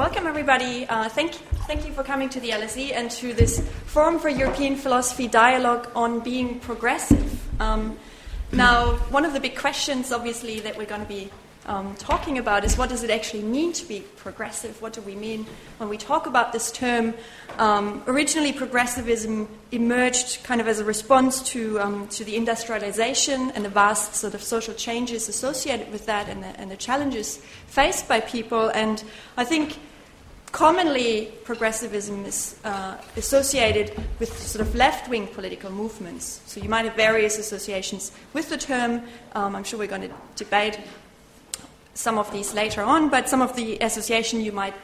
welcome everybody. Uh, thank, thank you for coming to the LSE and to this Forum for European Philosophy dialogue on being progressive. Um, now, one of the big questions, obviously, that we're going to be um, talking about is what does it actually mean to be progressive? What do we mean when we talk about this term? Um, originally, progressivism emerged kind of as a response to, um, to the industrialization and the vast sort of social changes associated with that and the, and the challenges faced by people. And I think commonly progressivism is uh, associated with sort of left wing political movements. So you might have various associations with the term. Um, I'm sure we're going to debate some of these later on, but some of the association you might,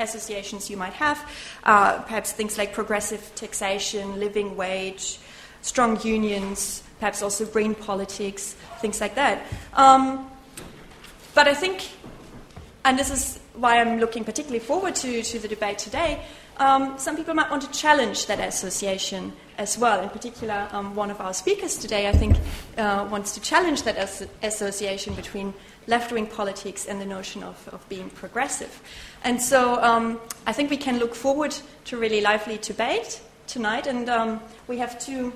associations you might have, uh, perhaps things like progressive taxation, living wage, strong unions, perhaps also green politics, things like that. Um, but I think, and this is why I'm looking particularly forward to, to the debate today, um, some people might want to challenge that association as well. In particular, um, one of our speakers today, I think, uh, wants to challenge that as- association between left wing politics and the notion of, of being progressive. And so um, I think we can look forward to really lively debate tonight. And um, we have two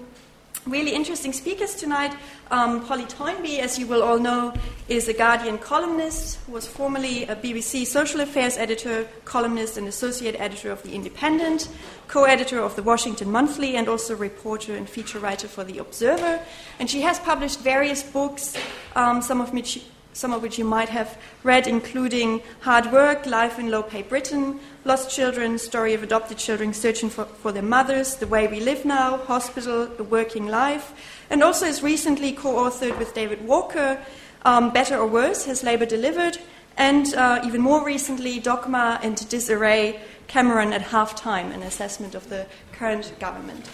really interesting speakers tonight. Um, Polly Toynbee, as you will all know, is a Guardian columnist, who was formerly a BBC social affairs editor, columnist, and associate editor of The Independent, co editor of The Washington Monthly, and also reporter and feature writer for The Observer. And she has published various books, um, some of which some of which you might have read, including Hard Work, Life in Low Pay Britain, Lost Children, Story of Adopted Children Searching for, for Their Mothers, The Way We Live Now, Hospital, A Working Life, and also has recently co authored with David Walker, um, Better or Worse Has Labour Delivered, and uh, even more recently, Dogma and Disarray, Cameron at Halftime, an assessment of the current government.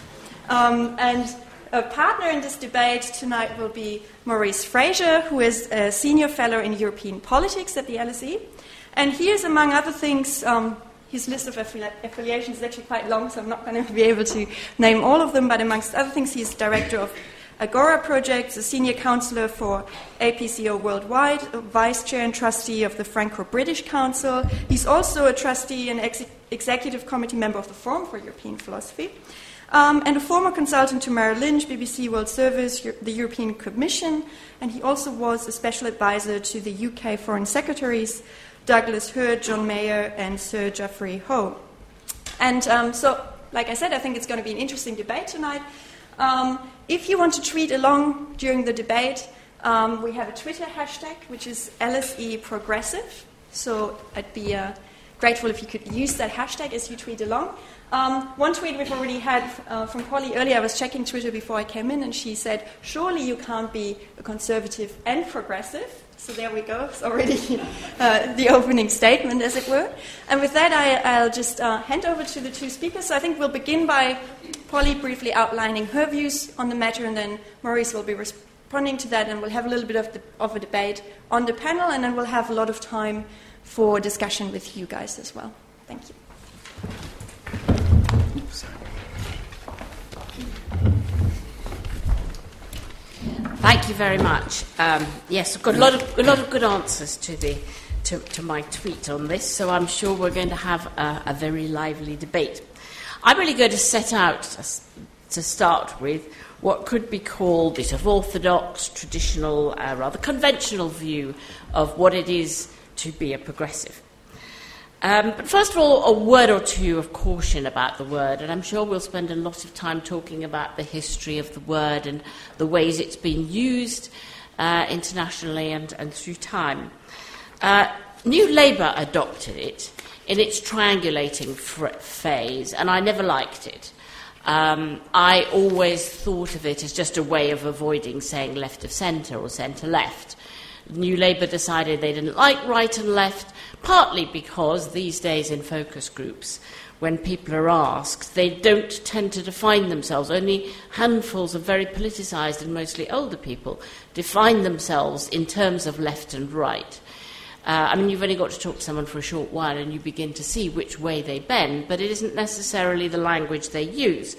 Um, and a partner in this debate tonight will be Maurice Fraser, who is a senior fellow in European politics at the LSE. And he is, among other things, um, his list of affili- affiliations is actually quite long, so I'm not going to be able to name all of them, but amongst other things, he's director of Agora Projects, a senior counselor for APCO Worldwide, vice chair and trustee of the Franco British Council. He's also a trustee and ex- executive committee member of the Forum for European Philosophy um, and a former consultant to Merrill Lynch, BBC World Service, the European Commission, and he also was a special advisor to the UK Foreign Secretaries Douglas Hurd, John Major, and Sir Geoffrey Howe. And um, so, like I said, I think it's going to be an interesting debate tonight. Um, if you want to tweet along during the debate, um, we have a Twitter hashtag, which is LSE Progressive. So I'd be uh, grateful if you could use that hashtag as you tweet along. Um, one tweet we've already had uh, from Polly earlier, I was checking Twitter before I came in, and she said, Surely you can't be a conservative and progressive. So there we go. It's already uh, the opening statement, as it were. And with that, I, will just uh, hand over to the two speakers. So I think we'll begin by Polly briefly outlining her views on the matter, and then Maurice will be responding to that, and we'll have a little bit of, the, of a debate on the panel, and then we'll have a lot of time for discussion with you guys as well. Thank you. Thank you very much. Um, yes, I've got a lot of a lot of good answers to the to, to my tweet on this, so I'm sure we're going to have a, a very lively debate. I'm really going to set out to start with what could be called the sort of orthodox, traditional, uh, rather conventional view of what it is to be a progressive. Um, but first of all, a word or two of caution about the word, and I'm sure we'll spend a lot of time talking about the history of the word and the ways it's been used uh, internationally and, and, through time. Uh, New Labour adopted it in its triangulating phase, and I never liked it. Um, I always thought of it as just a way of avoiding saying left of centre or centre left. New Labour decided they didn't like right and left, partly because these days in focus groups, when people are asked, they don't tend to define themselves. Only handfuls of very politicised and mostly older people define themselves in terms of left and right. Uh, I mean, you've only got to talk to someone for a short while and you begin to see which way they bend, but it isn't necessarily the language they use.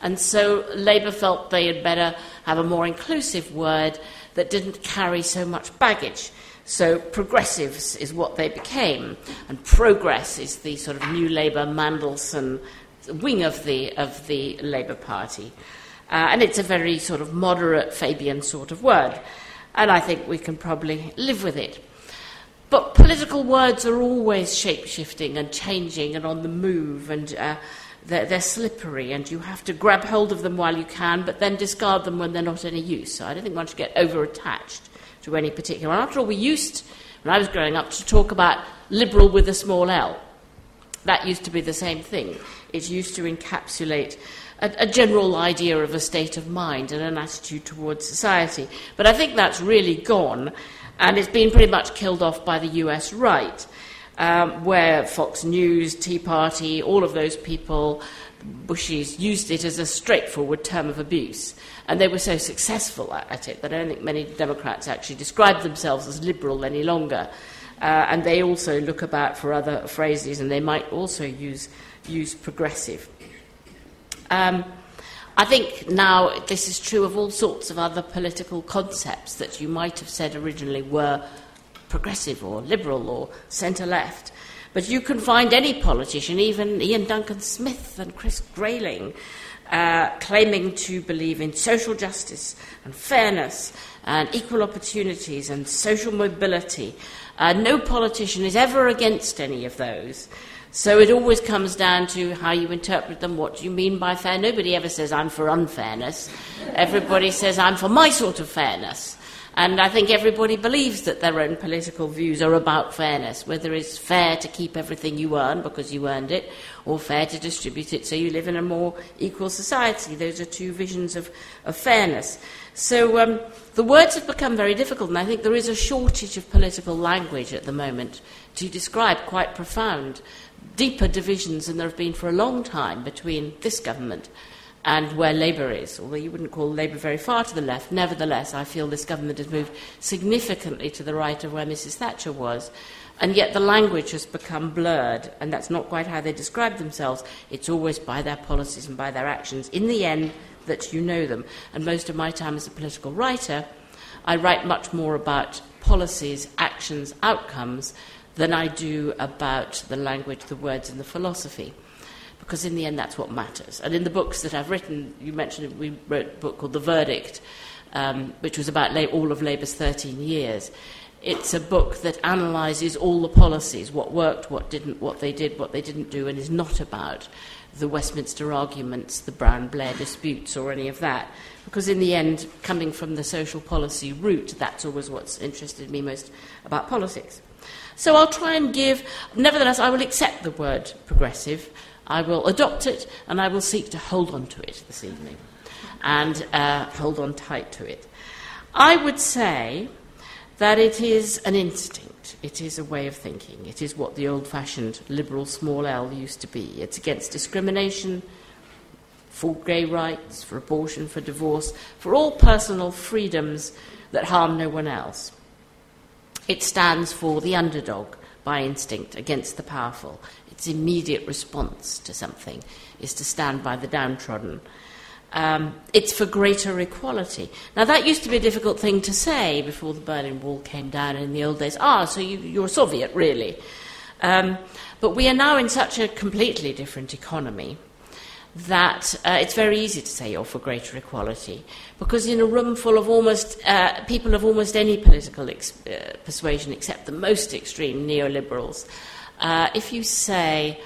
And so Labour felt they had better have a more inclusive word that didn't carry so much baggage. So progressives is what they became, and progress is the sort of new Labour Mandelson wing of the, of the Labour Party. Uh, and it's a very sort of moderate Fabian sort of word. And I think we can probably live with it. But political words are always shape shifting and changing and on the move, and uh, they're, they're, slippery, and you have to grab hold of them while you can, but then discard them when they're not any use. So I don't think one should get over attached to any particular one. After all, we used, when I was growing up, to talk about liberal with a small l. That used to be the same thing. It used to encapsulate a, a, general idea of a state of mind and an attitude towards society. But I think that's really gone, and it's been pretty much killed off by the US right, um, where Fox News, Tea Party, all of those people, Bushies, used it as a straightforward term of abuse. And they were so successful at it that I don't think many Democrats actually describe themselves as liberal any longer. Uh, and they also look about for other phrases, and they might also use, use progressive. Um, I think now this is true of all sorts of other political concepts that you might have said originally were progressive or liberal or centre left. But you can find any politician, even Iain Duncan Smith and Chris Grayling, uh, claiming to believe in social justice and fairness and equal opportunities and social mobility. Uh, no politician is ever against any of those. So it always comes down to how you interpret them. What do you mean by fair? Nobody ever says, I'm for unfairness. Everybody says, I'm for my sort of fairness. And I think everybody believes that their own political views are about fairness, whether it's fair to keep everything you earn because you earned it, or fair to distribute it so you live in a more equal society. Those are two visions of, of fairness. So um, the words have become very difficult, and I think there is a shortage of political language at the moment to describe quite profound, deeper divisions than there have been for a long time between this government and where Labour is, although you wouldn't call Labour very far to the left. Nevertheless, I feel this government has moved significantly to the right of where Mrs. Thatcher was. And yet the language has become blurred, and that's not quite how they describe themselves. It's always by their policies and by their actions, in the end, that you know them. And most of my time as a political writer, I write much more about policies, actions, outcomes than I do about the language, the words, and the philosophy because in the end that's what matters. And in the books that I've written, you mentioned we wrote a book called The Verdict, um, which was about all of Labour's 13 years. It's a book that analyses all the policies, what worked, what didn't, what they did, what they didn't do, and is not about the Westminster arguments, the Brown Blair disputes, or any of that. Because in the end, coming from the social policy route, that's always what's interested me most about politics. So I'll try and give, nevertheless, I will accept the word progressive I will adopt it and I will seek to hold on to it this evening and uh, hold on tight to it. I would say that it is an instinct, it is a way of thinking, it is what the old fashioned liberal small l used to be. It's against discrimination, for gay rights, for abortion, for divorce, for all personal freedoms that harm no one else. It stands for the underdog by instinct against the powerful its immediate response to something is to stand by the downtrodden. Um, it's for greater equality. Now, that used to be a difficult thing to say before the Berlin Wall came down in the old days. Ah, so you, are a Soviet, really. Um, but we are now in such a completely different economy that uh, it's very easy to say you're for greater equality because in a room full of almost uh, people of almost any political ex- uh, persuasion except the most extreme neoliberals uh, if you say,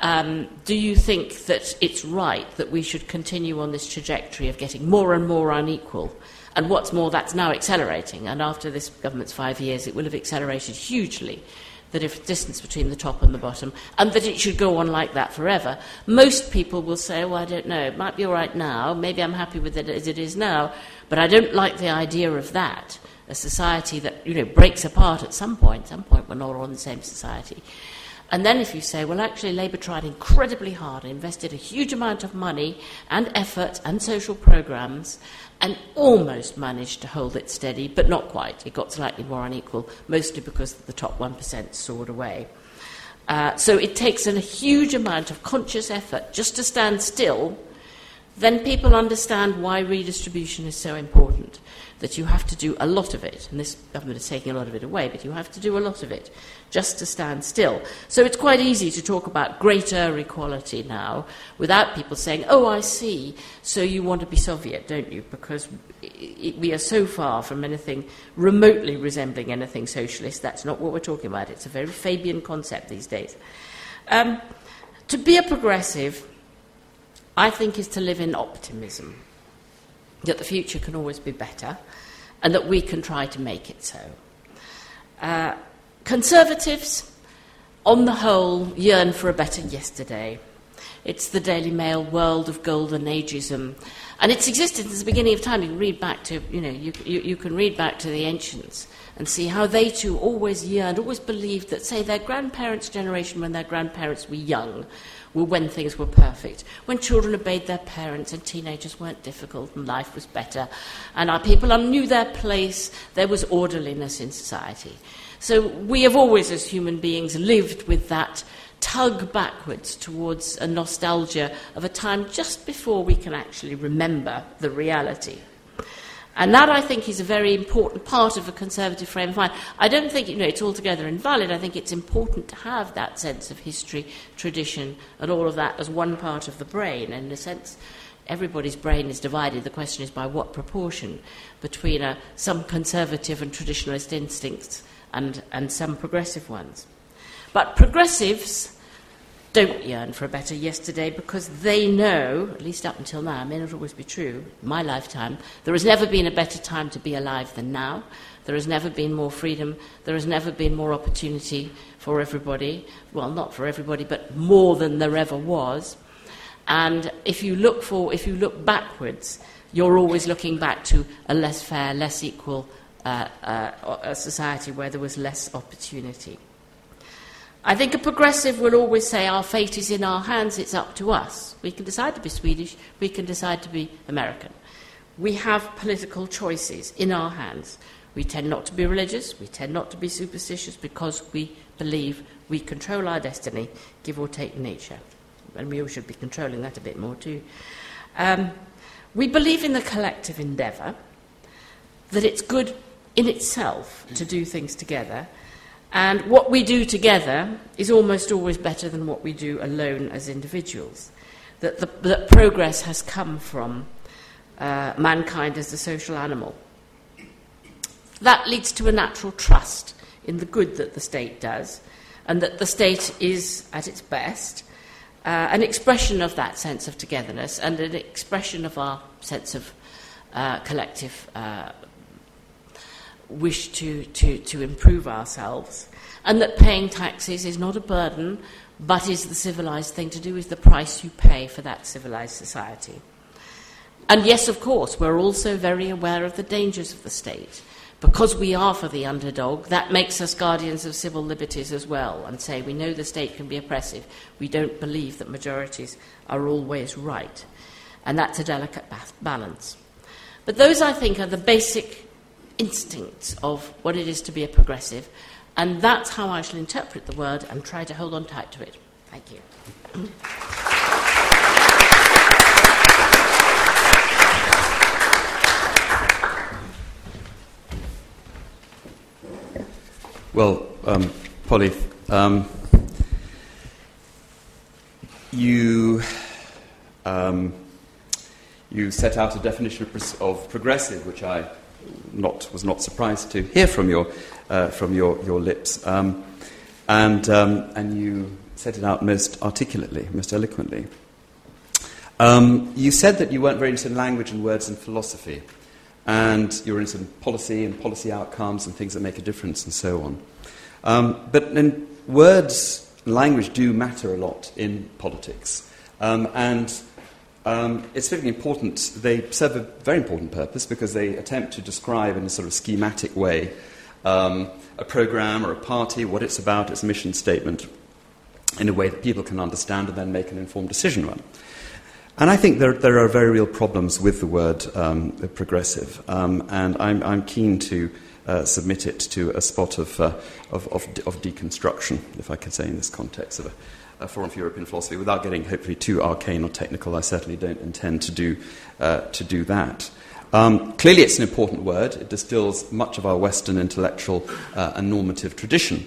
um, do you think that it's right that we should continue on this trajectory of getting more and more unequal? And what's more, that's now accelerating. And after this government's five years, it will have accelerated hugely the distance between the top and the bottom, and that it should go on like that forever. Most people will say, well, I don't know, it might be all right now, maybe I'm happy with it as it is now, but I don't like the idea of that, a society that, you know, breaks apart at some point. At some point, we're not all in the same society. And then if you say, well, actually, Labour tried incredibly hard, invested a huge amount of money and effort and social programmes, and almost managed to hold it steady, but not quite. It got slightly more unequal, mostly because the top 1% soared away. Uh, so it takes a huge amount of conscious effort just to stand still. Then people understand why redistribution is so important important that you have to do a lot of it, and this government is taking a lot of it away, but you have to do a lot of it just to stand still. So it's quite easy to talk about greater equality now without people saying, oh, I see, so you want to be Soviet, don't you? Because we are so far from anything remotely resembling anything socialist. That's not what we're talking about. It's a very Fabian concept these days. Um, to be a progressive, I think, is to live in optimism that the future can always be better and that we can try to make it so. Uh, conservatives, on the whole, yearn for a better yesterday. It's the Daily Mail world of golden ageism. And it's existed since the beginning of time. You can read back to, you know, you, you, you can read back to the ancients and see how they too always yearned, always believed that, say, their grandparents' generation, when their grandparents were young, were when things were perfect, when children obeyed their parents and teenagers weren't difficult and life was better, and our people knew their place, there was orderliness in society. So we have always, as human beings, lived with that tug backwards towards a nostalgia of a time just before we can actually remember the reality. And that, I think, is a very important part of a conservative frame of mind. I don't think you know, it's altogether invalid. I think it's important to have that sense of history, tradition, and all of that as one part of the brain. And in a sense, everybody's brain is divided. The question is by what proportion between uh, some conservative and traditionalist instincts and, and some progressive ones. But progressives don't yearn for a better yesterday because they know, at least up until now, may not always be true, my lifetime, there has never been a better time to be alive than now. There has never been more freedom. There has never been more opportunity for everybody. Well, not for everybody, but more than there ever was. And if you look for, if you look backwards, you're always looking back to a less fair, less equal uh, uh, a society where there was less opportunity. I think a progressive will always say our fate is in our hands, it's up to us. We can decide to be Swedish, we can decide to be American. We have political choices in our hands. We tend not to be religious, we tend not to be superstitious because we believe we control our destiny, give or take nature. And we all should be controlling that a bit more too. Um, we believe in the collective endeavour, that it's good in itself to do things together and what we do together is almost always better than what we do alone as individuals. That, the, that progress has come from uh, mankind as a social animal. That leads to a natural trust in the good that the state does, and that the state is, at its best, uh, an expression of that sense of togetherness and an expression of our sense of uh, collective uh, wish to, to, to improve ourselves, and that paying taxes is not a burden, but is the civilized thing to do, is the price you pay for that civilized society. And yes, of course, we're also very aware of the dangers of the state. Because we are for the underdog, that makes us guardians of civil liberties as well, and say we know the state can be oppressive. We don't believe that majorities are always right. And that's a delicate balance. But those, I think, are the basic instincts of what it is to be a progressive, and that's how I shall interpret the word and try to hold on tight to it. Thank you. Well, um, Polly, um, you um, you set out a definition of, of progressive, which I not, was not surprised to hear from your, uh, from your, your lips. Um, and, um, and you set it out most articulately, most eloquently. Um, you said that you weren't very interested in language and words and philosophy, and you were interested in policy and policy outcomes and things that make a difference and so on. Um, but words and language do matter a lot in politics. Um, and um, it's very important. They serve a very important purpose because they attempt to describe in a sort of schematic way um, a program or a party, what it's about, its mission statement, in a way that people can understand and then make an informed decision on. And I think there, there are very real problems with the word um, progressive, um, and I'm, I'm, keen to uh, submit it to a spot of, uh, of, of, of, deconstruction, if I can say in this context of a uh, Forum for European Philosophy without getting hopefully too arcane or technical. I certainly don't intend to do, uh, to do that. Um, clearly, it's an important word. It distills much of our Western intellectual uh, and normative tradition.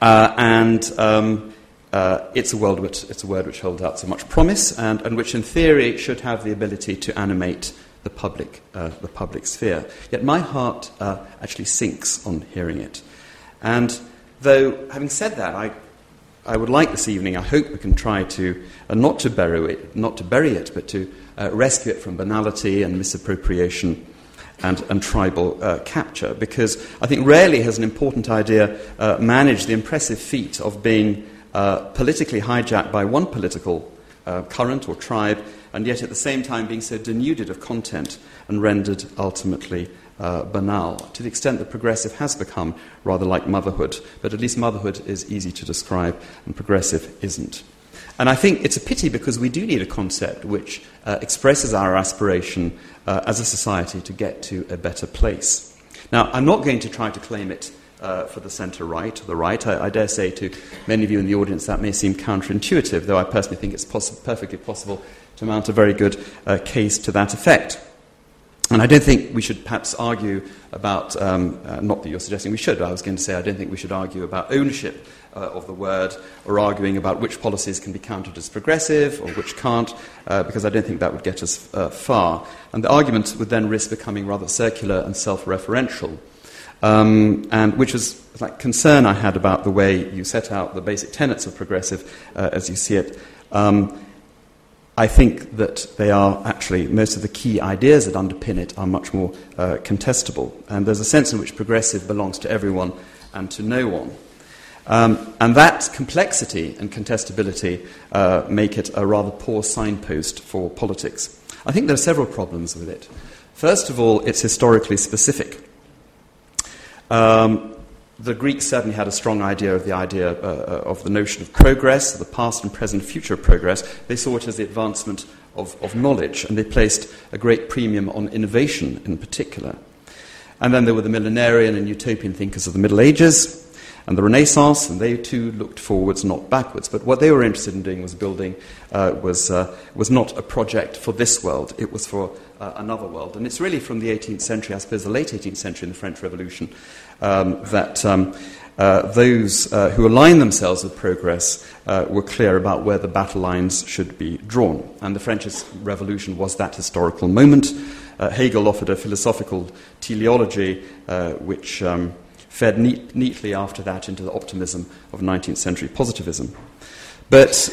And um, uh, it's, a which, it's a word which holds out so much promise and, and which, in theory, should have the ability to animate the public, uh, the public sphere. Yet my heart uh, actually sinks on hearing it. And though, having said that, I, I would like this evening, I hope we can try to, uh, not to bury it, not to bury it, but to uh, rescue it from banality and misappropriation and, and tribal uh, capture, because I think rarely has an important idea uh, managed the impressive feat of being uh, politically hijacked by one political uh, current or tribe, and yet at the same time being so denuded of content and rendered ultimately uh, banal, to the extent that progressive has become rather like motherhood. But at least motherhood is easy to describe, and progressive isn't. And I think it's a pity because we do need a concept which uh, expresses our aspiration uh, as a society to get to a better place. Now, I'm not going to try to claim it uh, for the centre right or the right. I, I, dare say to many of you in the audience that may seem counterintuitive, though I personally think it's poss- perfectly possible to mount a very good uh, case to that effect. And I don't think we should perhaps argue about, um, uh, not that you're suggesting we should, I was going to say I don't think we should argue about ownership uh, of the word or arguing about which policies can be counted as progressive or which can't, uh, because I don't think that would get us uh, far. And the argument would then risk becoming rather circular and self referential. Um, and which was like concern I had about the way you set out the basic tenets of progressive uh, as you see it. Um, I think that they are actually, most of the key ideas that underpin it are much more uh, contestable. And there's a sense in which progressive belongs to everyone and to no one. Um, and that complexity and contestability uh, make it a rather poor signpost for politics. I think there are several problems with it. First of all, it's historically specific. Um, the Greeks certainly had a strong idea of the idea uh, uh, of the notion of progress, the past and present future progress. They saw it as the advancement of, of knowledge, and they placed a great premium on innovation in particular. And then there were the millenarian and utopian thinkers of the Middle Ages, and the Renaissance, and they too looked forwards, not backwards. But what they were interested in doing was building, uh, was, uh, was not a project for this world, it was for uh, another world. And it's really from the 18th century, I suppose the late 18th century in the French Revolution, um, that um, uh, those uh, who aligned themselves with progress uh, were clear about where the battle lines should be drawn. And the French Revolution was that historical moment. Hegel offered a philosophical teleology which. Um, fed neat, neatly after that into the optimism of 19th century positivism. But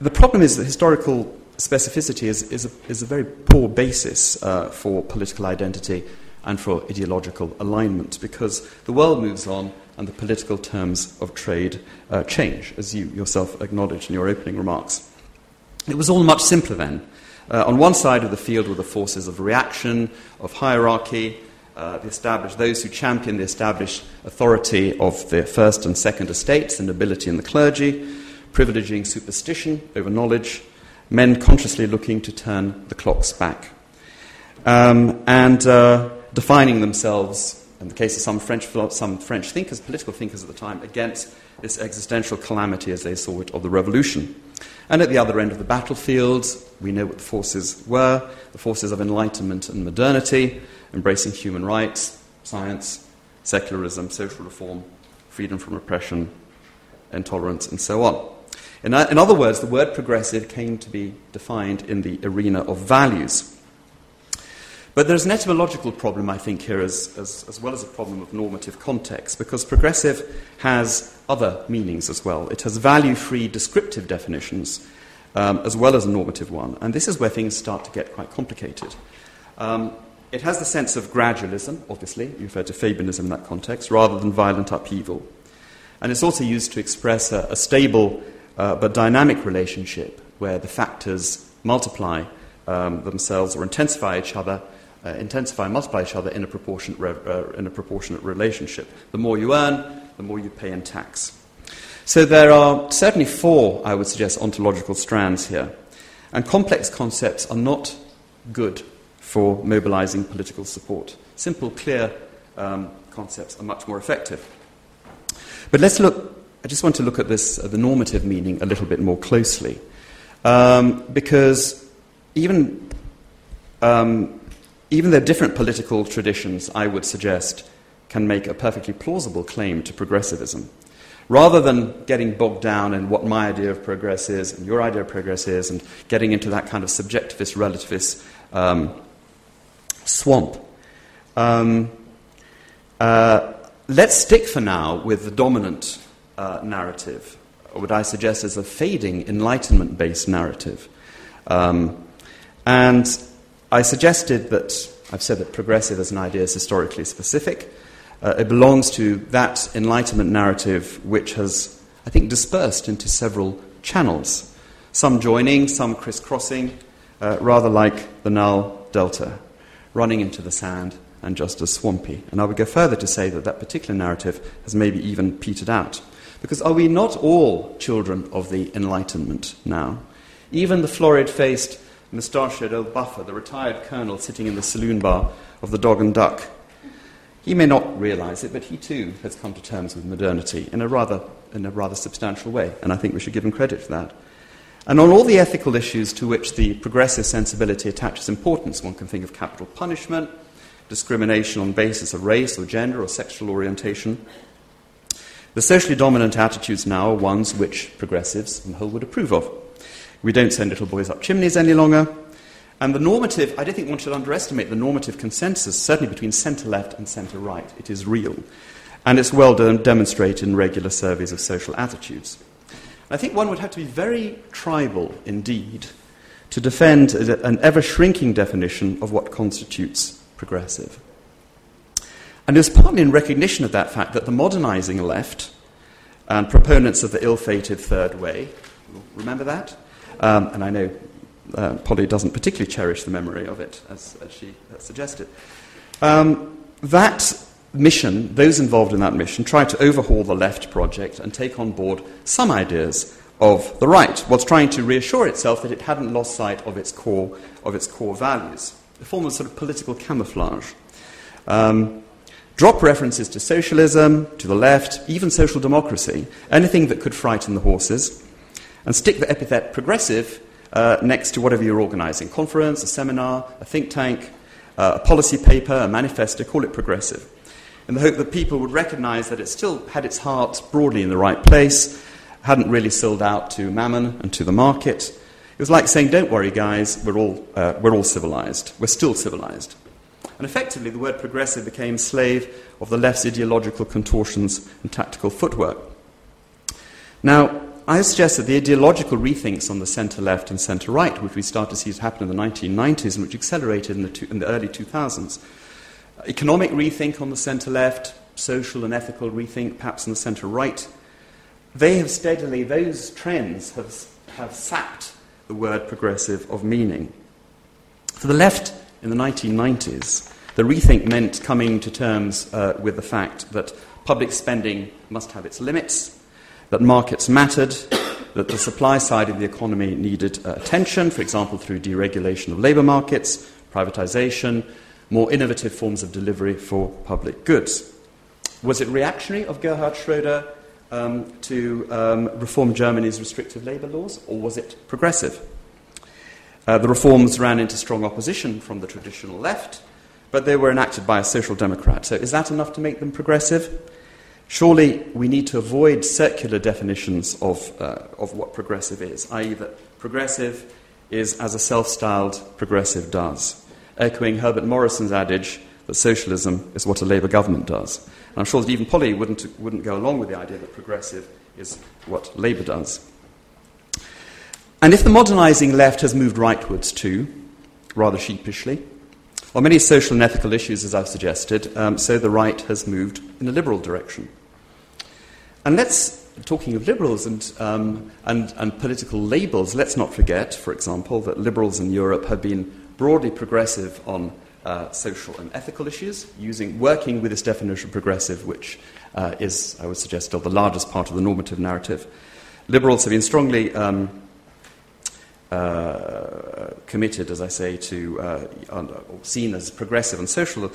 the problem is that historical specificity is, is, a, is a very poor basis uh, for political identity and for ideological alignment because the world moves on and the political terms of trade uh, change, as you yourself acknowledged in your opening remarks. It was all much simpler then. Uh, on one side of the field were the forces of reaction, of hierarchy, uh, the established, those who champion the established authority of the first and second estates, the nobility and the clergy, privileging superstition over knowledge, men consciously looking to turn the clocks back, um, and uh, defining themselves, in the case of some French, some French thinkers, political thinkers at the time, against this existential calamity as they saw it of the revolution. And at the other end of the battlefield, we know what the forces were the forces of enlightenment and modernity, embracing human rights, science, secularism, social reform, freedom from oppression, intolerance, and so on. In, in other words, the word progressive came to be defined in the arena of values. But there's an etymological problem, I think, here, as, as, as, well as a problem of normative context, because progressive has other meanings as well. It has value free descriptive definitions, um, as well as a normative one. And this is where things start to get quite complicated. Um, it has the sense of gradualism, obviously, you refer to Fabianism in that context, rather than violent upheaval. And it's also used to express a, a stable uh, but dynamic relationship where the factors multiply um, themselves or intensify each other, uh, intensify and multiply each other in a, proportionate uh, in a proportionate relationship. The more you earn, the more you pay in tax. So there are certainly four, I would suggest, ontological strands here. And complex concepts are not good for mobilizing political support. Simple, clear um, concepts are much more effective. But let's look, I just want to look at this, uh, the normative meaning, a little bit more closely. Um, because even um, even though different political traditions, I would suggest, can make a perfectly plausible claim to progressivism. Rather than getting bogged down in what my idea of progress is and your idea of progress is and getting into that kind of subjectivist, relativist um, swamp, um, uh, let's stick for now with the dominant uh, narrative, what I suggest is a fading enlightenment based narrative. Um, and I suggested that, I've said that progressive as an idea is historically specific. Uh, it belongs to that Enlightenment narrative which has, I think, dispersed into several channels, some joining, some crisscrossing, uh, rather like the Nile Delta, running into the sand and just as swampy. And I would go further to say that that particular narrative has maybe even petered out. Because are we not all children of the Enlightenment now? Even the florid faced, moustachioed old buffer, the retired colonel sitting in the saloon bar of the Dog and Duck, he may not realize it, but he too has come to terms with modernity in a rather, in a rather substantial way, and I think we should give him credit for that. And on all the ethical issues to which the progressive sensibility attaches importance, one can think of capital punishment, discrimination on basis of race or gender or sexual orientation. The socially dominant attitudes now are ones which progressives on the whole would approve of. We don't send little boys up chimneys any longer. And the normative, I don't think one should underestimate the normative consensus, certainly between centre left and centre right. It is real. And it's well de- demonstrated in regular surveys of social attitudes. I think one would have to be very tribal indeed to defend an ever shrinking definition of what constitutes progressive. And it was partly in recognition of that fact that the modernizing left and proponents of the ill fated third way, remember that? Um, and I know uh, Polly doesn't particularly cherish the memory of it, as, as she suggested. Um, that mission, those involved in that mission, tried to overhaul the left project and take on board some ideas of the right, whilst trying to reassure itself that it hadn't lost sight of its core, of its core values. A form of sort of political camouflage. Um, drop references to socialism, to the left, even social democracy, anything that could frighten the horses, and stick the epithet progressive uh, next to whatever you're organizing conference, a seminar, a think tank, uh, a policy paper, a manifesto, call it progressive. In the hope that people would recognize that it still had its heart broadly in the right place, hadn't really sold out to mammon and to the market. It was like saying, Don't worry, guys, we're all, uh, we're all civilized. We're still civilized. And effectively, the word progressive became slave of the left's ideological contortions and tactical footwork. Now, I suggest that the ideological rethinks on the centre left and centre right, which we start to see happen in the 1990s and which accelerated in the, two, in the early 2000s, economic rethink on the centre left, social and ethical rethink perhaps on the centre right, they have steadily, those trends have, have sapped the word progressive of meaning. For the left in the 1990s, the rethink meant coming to terms uh, with the fact that public spending must have its limits, that markets mattered, that the supply side of the economy needed uh, attention, for example, through deregulation of labour markets, privatisation, more innovative forms of delivery for public goods. Was it reactionary of Gerhard Schroeder um, to um, reform Germany's restrictive labour laws, or was it progressive? Uh, the reforms ran into strong opposition from the traditional left, but they were enacted by a social democrat. So, is that enough to make them progressive? Surely we need to avoid circular definitions of, uh, of what progressive is, i.e., that progressive is as a self styled progressive does, echoing Herbert Morrison's adage that socialism is what a Labour government does. And I'm sure that even Polly wouldn't, wouldn't go along with the idea that progressive is what Labour does. And if the modernising left has moved rightwards too, rather sheepishly, on many social and ethical issues, as I've suggested, um, so the right has moved in a liberal direction. And let's, talking of liberals and, um, and, and political labels, let's not forget, for example, that liberals in Europe have been broadly progressive on uh, social and ethical issues, using, working with this definition of progressive, which uh, is, I would suggest, still the largest part of the normative narrative. Liberals have been strongly um, uh, committed, as I say, to uh, seen as progressive and social uh,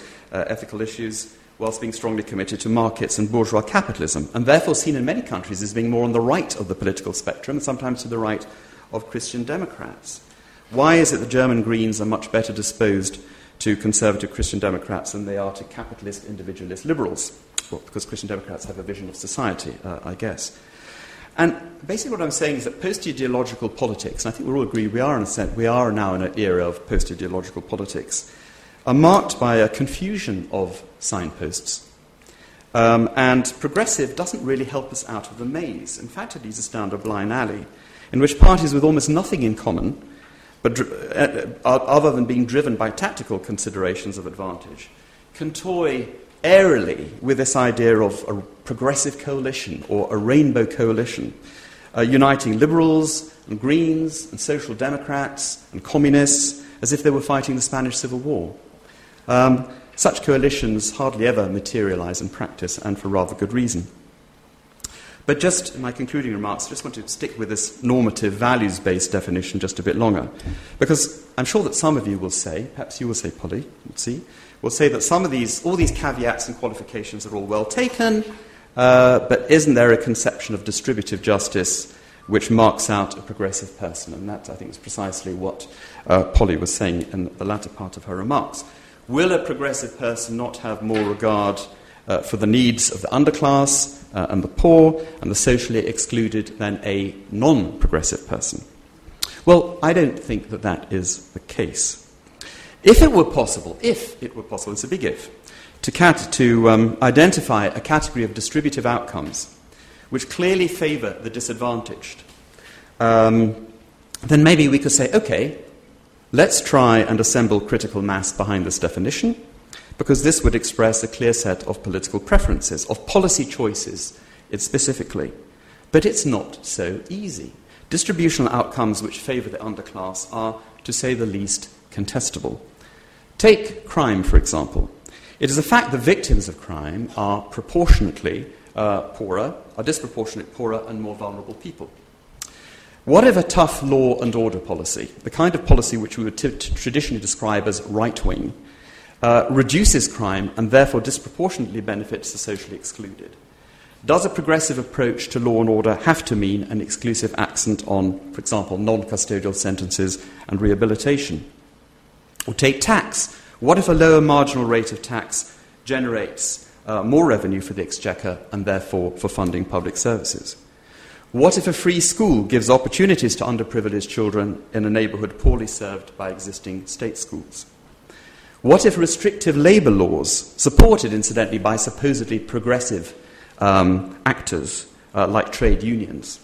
ethical issues, whilst being strongly committed to markets and bourgeois capitalism, and therefore seen in many countries as being more on the right of the political spectrum, and sometimes to the right of Christian Democrats. Why is it the German Greens are much better disposed to conservative Christian Democrats than they are to capitalist individualist liberals. Well, because Christian Democrats have a vision of society, uh, I guess. And basically, what I'm saying is that post ideological politics, and I think we all agree we are, in a sense, we are now in an era of post ideological politics, are marked by a confusion of signposts. Um, and progressive doesn't really help us out of the maze. In fact, it leads us down a blind alley in which parties with almost nothing in common, but uh, uh, other than being driven by tactical considerations of advantage, can toy airily with this idea of a progressive coalition or a rainbow coalition, uh, uniting liberals and Greens and Social Democrats and Communists as if they were fighting the Spanish Civil War. Um, such coalitions hardly ever materialize in practice, and for rather good reason. But just in my concluding remarks, I just want to stick with this normative, values based definition just a bit longer. Because I'm sure that some of you will say, perhaps you will say, Polly, let's see, will say that some of these, all these caveats and qualifications are all well taken, uh, but isn't there a conception of distributive justice which marks out a progressive person? And that, I think, is precisely what uh, Polly was saying in the latter part of her remarks. Will a progressive person not have more regard uh, for the needs of the underclass uh, and the poor and the socially excluded than a non progressive person? Well, I don't think that that is the case. If it were possible, if it were possible, it's a big if, to, cat- to um, identify a category of distributive outcomes which clearly favour the disadvantaged, um, then maybe we could say, okay, let's try and assemble critical mass behind this definition, because this would express a clear set of political preferences, of policy choices specifically. But it's not so easy. Distributional outcomes which favour the underclass are, to say the least, contestable. Take crime, for example. It is a fact that victims of crime are proportionately uh, poorer, are disproportionately poorer and more vulnerable people. What if a tough law and order policy, the kind of policy which we would t- traditionally describe as right wing, uh, reduces crime and therefore disproportionately benefits the socially excluded? Does a progressive approach to law and order have to mean an exclusive accent on, for example, non custodial sentences and rehabilitation? Or take tax. What if a lower marginal rate of tax generates uh, more revenue for the exchequer and therefore for funding public services? What if a free school gives opportunities to underprivileged children in a neighbourhood poorly served by existing state schools? What if restrictive labour laws, supported incidentally by supposedly progressive um, actors uh, like trade unions,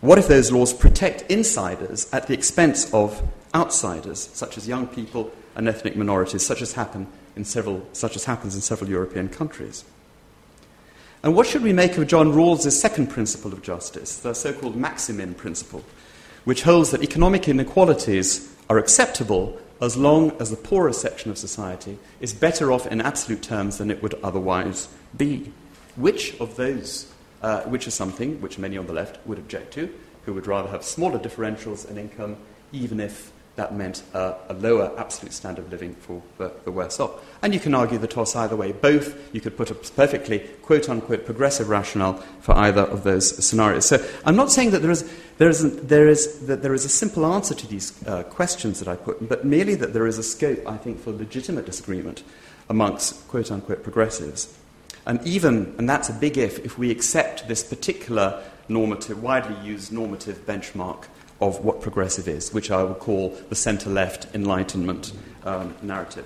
what if those laws protect insiders at the expense of outsiders, such as young people and ethnic minorities, such as, happen in several, such as happens in several European countries. And what should we make of John Rawls' second principle of justice, the so called Maximin principle, which holds that economic inequalities are acceptable as long as the poorer section of society is better off in absolute terms than it would otherwise be? Which of those, uh, which is something which many on the left would object to, who would rather have smaller differentials in income, even if that meant a lower absolute standard of living for the, the worse off. And you can argue the toss either way. Both, you could put a perfectly quote unquote progressive rationale for either of those scenarios. So I'm not saying that there is, there is, a, there is, that there is a simple answer to these uh, questions that I put, but merely that there is a scope, I think, for legitimate disagreement amongst quote unquote progressives. And even, and that's a big if, if we accept this particular normative, widely used normative benchmark of what progressive is, which I would call the centre left Enlightenment um, narrative.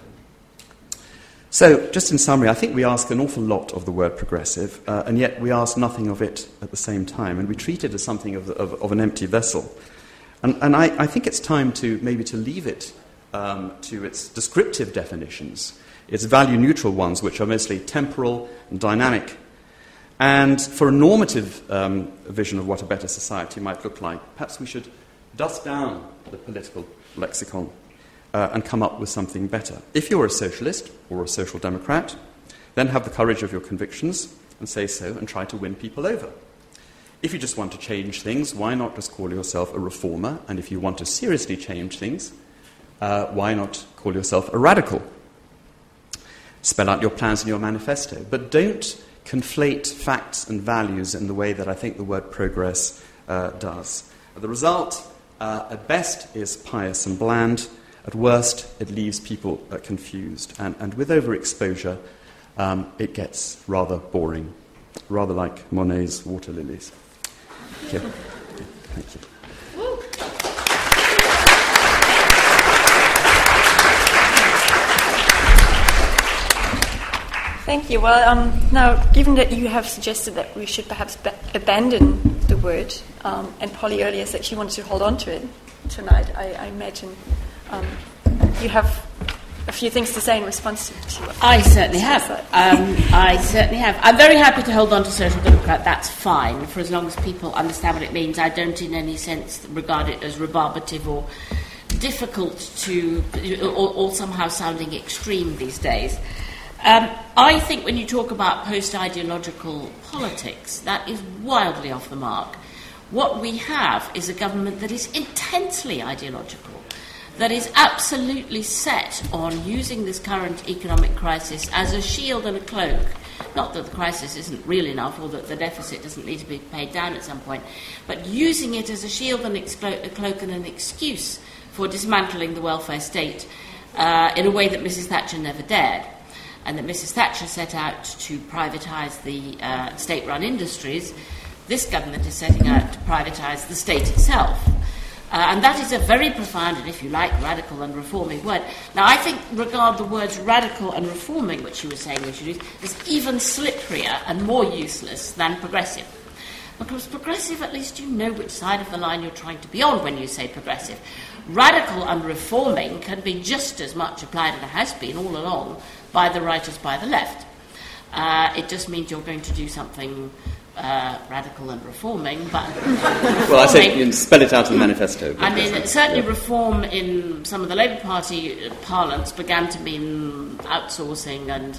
So, just in summary, I think we ask an awful lot of the word progressive, uh, and yet we ask nothing of it at the same time, and we treat it as something of, of, of an empty vessel. And, and I, I, think it's time to maybe to leave it um, to its descriptive definitions, its value neutral ones, which are mostly temporal and dynamic. And for a normative um, vision of what a better society might look like, perhaps we should dust down the political lexicon uh, and come up with something better. If you're a socialist or a social democrat, then have the courage of your convictions and say so and try to win people over. If you just want to change things, why not just call yourself a reformer? And if you want to seriously change things, uh, why not call yourself a radical? Spell out your plans in your manifesto. But don't conflate facts and values in the way that I think the word progress uh, does. The result uh, at best is pious and bland, At worst, it leaves people uh, confused. And, and with overexposure, um, it gets rather boring, rather like Monet's water lilies. Okay. Thank you. Thank you. Well, um, now, given that you have suggested that we should perhaps ba- abandon word, um, and Polly earlier said she wanted to hold on to it tonight, I, I imagine um, you have a few things to say in response to what I certainly have. Um, I certainly have. I'm very happy to hold on to Social Democrat. That's fine, for as long as people understand what it means. I don't, in any sense, regard it as rebarbative or difficult to, or, or somehow sounding extreme these days. Um, I think when you talk about post ideological politics, that is wildly off the mark. What we have is a government that is intensely ideological, that is absolutely set on using this current economic crisis as a shield and a cloak. Not that the crisis isn't real enough or that the deficit doesn't need to be paid down at some point, but using it as a shield and a cloak and an excuse for dismantling the welfare state uh, in a way that Mrs. Thatcher never dared and that Mrs. Thatcher set out to privatise the uh, state run industries, this government is setting out to privatise the state itself. Uh, and that is a very profound and, if you like, radical and reforming word. Now, I think regard the words radical and reforming, which you were saying, Richard, as even slipperier and more useless than progressive. Because progressive, at least you know which side of the line you're trying to be on when you say progressive. Radical and reforming can be just as much applied, and has been all along, by the right as by the left. Uh, it just means you're going to do something uh, radical and reforming, but. well, I say you can spell it out in the manifesto. I mean, certainly yeah. reform in some of the Labour Party parlance began to mean outsourcing and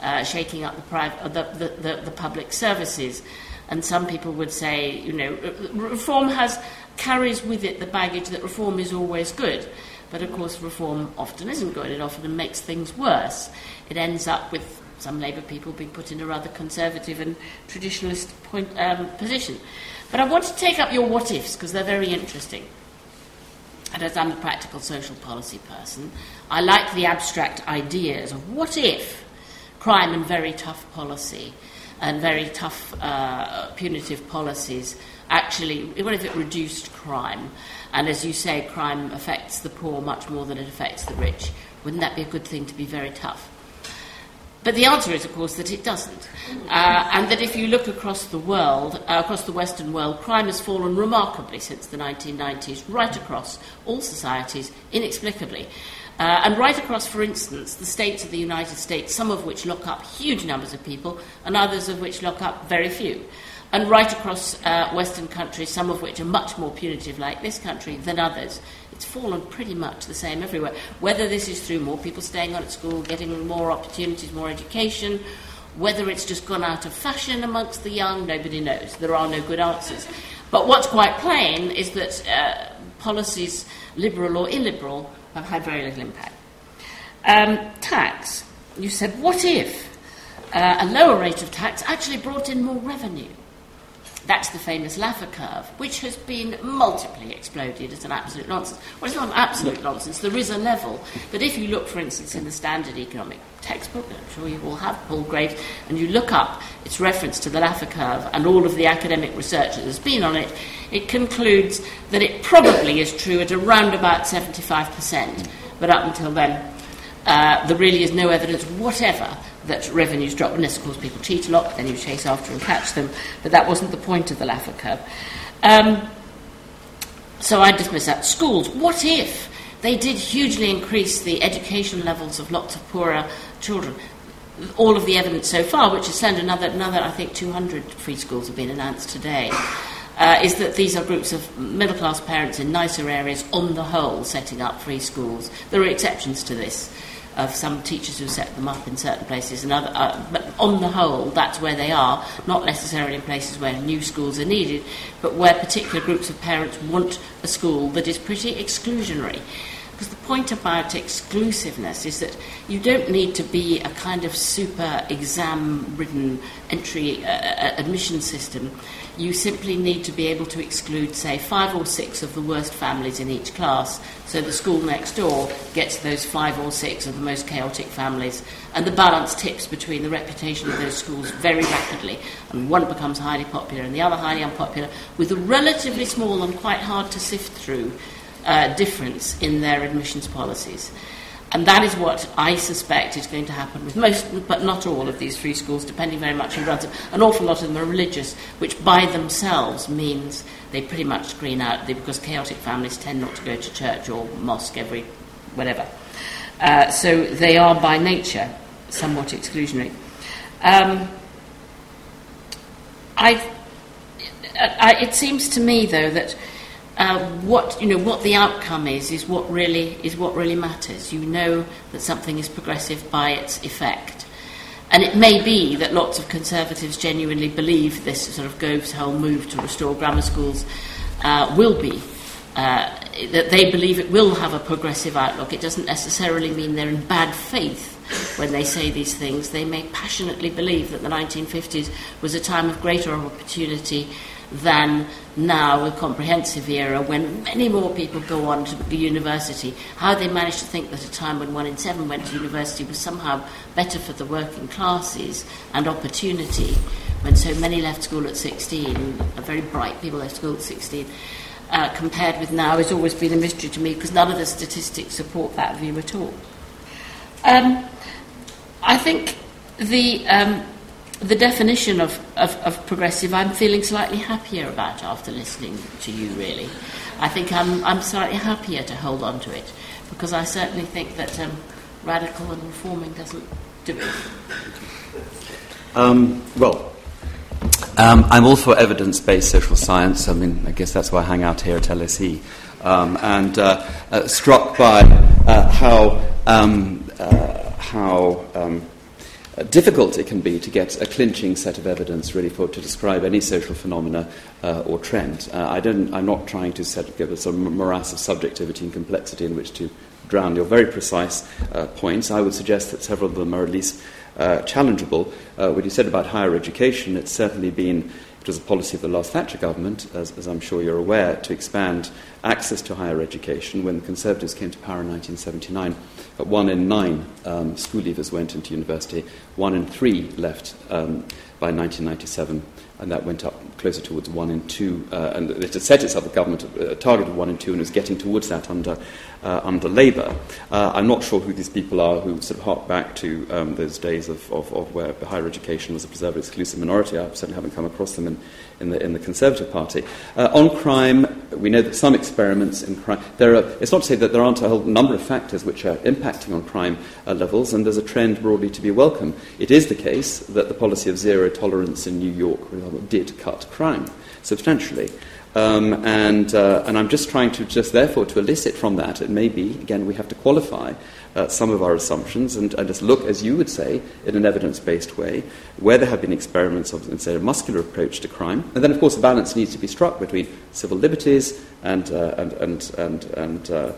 uh, shaking up the, private, the, the, the, the public services. And some people would say, you know, reform has carries with it the baggage that reform is always good. But of course, reform often isn't good. It often makes things worse. It ends up with some Labour people being put in a rather conservative and traditionalist point, um, position. But I want to take up your what ifs because they're very interesting. And as I'm a practical social policy person, I like the abstract ideas of what if crime and very tough policy and very tough uh, punitive policies actually, what if it reduced crime? And as you say, crime affects the poor much more than it affects the rich. Wouldn't that be a good thing to be very tough? But the answer is, of course, that it doesn't. Uh, and that if you look across the world, uh, across the Western world, crime has fallen remarkably since the 1990s, right across all societies, inexplicably. Uh, and right across, for instance, the states of the United States, some of which lock up huge numbers of people, and others of which lock up very few and right across uh, Western countries, some of which are much more punitive, like this country, than others. It's fallen pretty much the same everywhere. Whether this is through more people staying on at school, getting more opportunities, more education, whether it's just gone out of fashion amongst the young, nobody knows. There are no good answers. But what's quite plain is that uh, policies, liberal or illiberal, have had very little impact. Um, tax. You said, what if uh, a lower rate of tax actually brought in more revenue? That's the famous Laffer curve, which has been multiply exploded as an absolute nonsense. Well, it's not an absolute nonsense. There is a level. But if you look, for instance, in the standard economic textbook, I'm sure you all have Paul Graves, and you look up its reference to the Laffer curve and all of the academic research that has been on it, it concludes that it probably is true at around about 75%. But up until then, uh, there really is no evidence whatever that revenues drop. Unless, of course, people cheat a lot, then you chase after and catch them. But that wasn't the point of the Laffer curve. Um, so I dismiss that. Schools, what if they did hugely increase the education levels of lots of poorer children? All of the evidence so far, which has sent another, another I think, 200 free schools have been announced today, uh, is that these are groups of middle class parents in nicer areas on the whole setting up free schools. There are exceptions to this of some teachers who set them up in certain places and other, uh, but on the whole, that's where they are, not necessarily in places where new schools are needed, but where particular groups of parents want a school that is pretty exclusionary. Because the point about exclusiveness is that you don't need to be a kind of super exam ridden entry uh, uh, admission system. You simply need to be able to exclude, say, five or six of the worst families in each class. So the school next door gets those five or six of the most chaotic families, and the balance tips between the reputation of those schools very rapidly. And one becomes highly popular and the other highly unpopular, with a relatively small and quite hard to sift through uh, difference in their admissions policies. And that is what I suspect is going to happen with most, but not all, of these free schools, depending very much who runs them. An awful lot of them are religious, which by themselves means they pretty much screen out, because chaotic families tend not to go to church or mosque every whatever. Uh, so they are by nature somewhat exclusionary. Um, I, I, it seems to me, though, that uh, what you know what the outcome is is what really is what really matters. You know that something is progressive by its effect, and it may be that lots of conservatives genuinely believe this sort of Gove's whole move to restore grammar schools uh, will be. Uh, that they believe it will have a progressive outlook. It doesn't necessarily mean they're in bad faith when they say these things. They may passionately believe that the 1950s was a time of greater opportunity than now, a comprehensive era, when many more people go on to university. How they managed to think that a time when one in seven went to university was somehow better for the working classes and opportunity, when so many left school at 16, very bright people left school at 16. Uh, compared with now has always been a mystery to me because none of the statistics support that view at all. Um, I think the um, the definition of, of, of, progressive I'm feeling slightly happier about after listening to you, really. I think I'm, I'm slightly happier to hold on to it because I certainly think that um, radical and reforming doesn't do it. Um, well, um, I'm all for evidence based social science. I mean, I guess that's why I hang out here at LSE. Um, and uh, uh, struck by uh, how, um, uh, how um, difficult it can be to get a clinching set of evidence really for to describe any social phenomena uh, or trend. Uh, I don't, I'm not trying to set, give a morass of subjectivity and complexity in which to drown your very precise uh, points. I would suggest that several of them are at least uh, challengeable. Uh, what you said about higher education, it's certainly been it was a policy of the last Thatcher government, as, as, I'm sure you're aware, to expand access to higher education. When the Conservatives came to power in 1979, one in nine um, school leavers went into university, one in three left um, by 1997, and that went up closer towards one in two. Uh, and it had set itself a government a target of one in two and was getting towards that under, uh, under Labour. Uh, I'm not sure who these people are who sort of hark back to um, those days of, of, of, where higher education was a preserved exclusive minority. I certainly haven't come across them in, in, the, in the Conservative Party. Uh, on crime, we know that some experiments in crime, there are, it's not to say that there aren't a whole number of factors which are impacting on crime uh, levels, and there's a trend broadly to be welcome. It is the case that the policy of zero tolerance in New York did cut crime substantially. Um, and, uh, and I'm just trying to, just therefore, to elicit from that, it may be, again, we have to qualify uh, some of our assumptions and, and, just look, as you would say, in an evidence based way, where there have been experiments of, say, a muscular approach to crime. And then, of course, a balance needs to be struck between civil liberties and, uh, and, and, and, and, uh,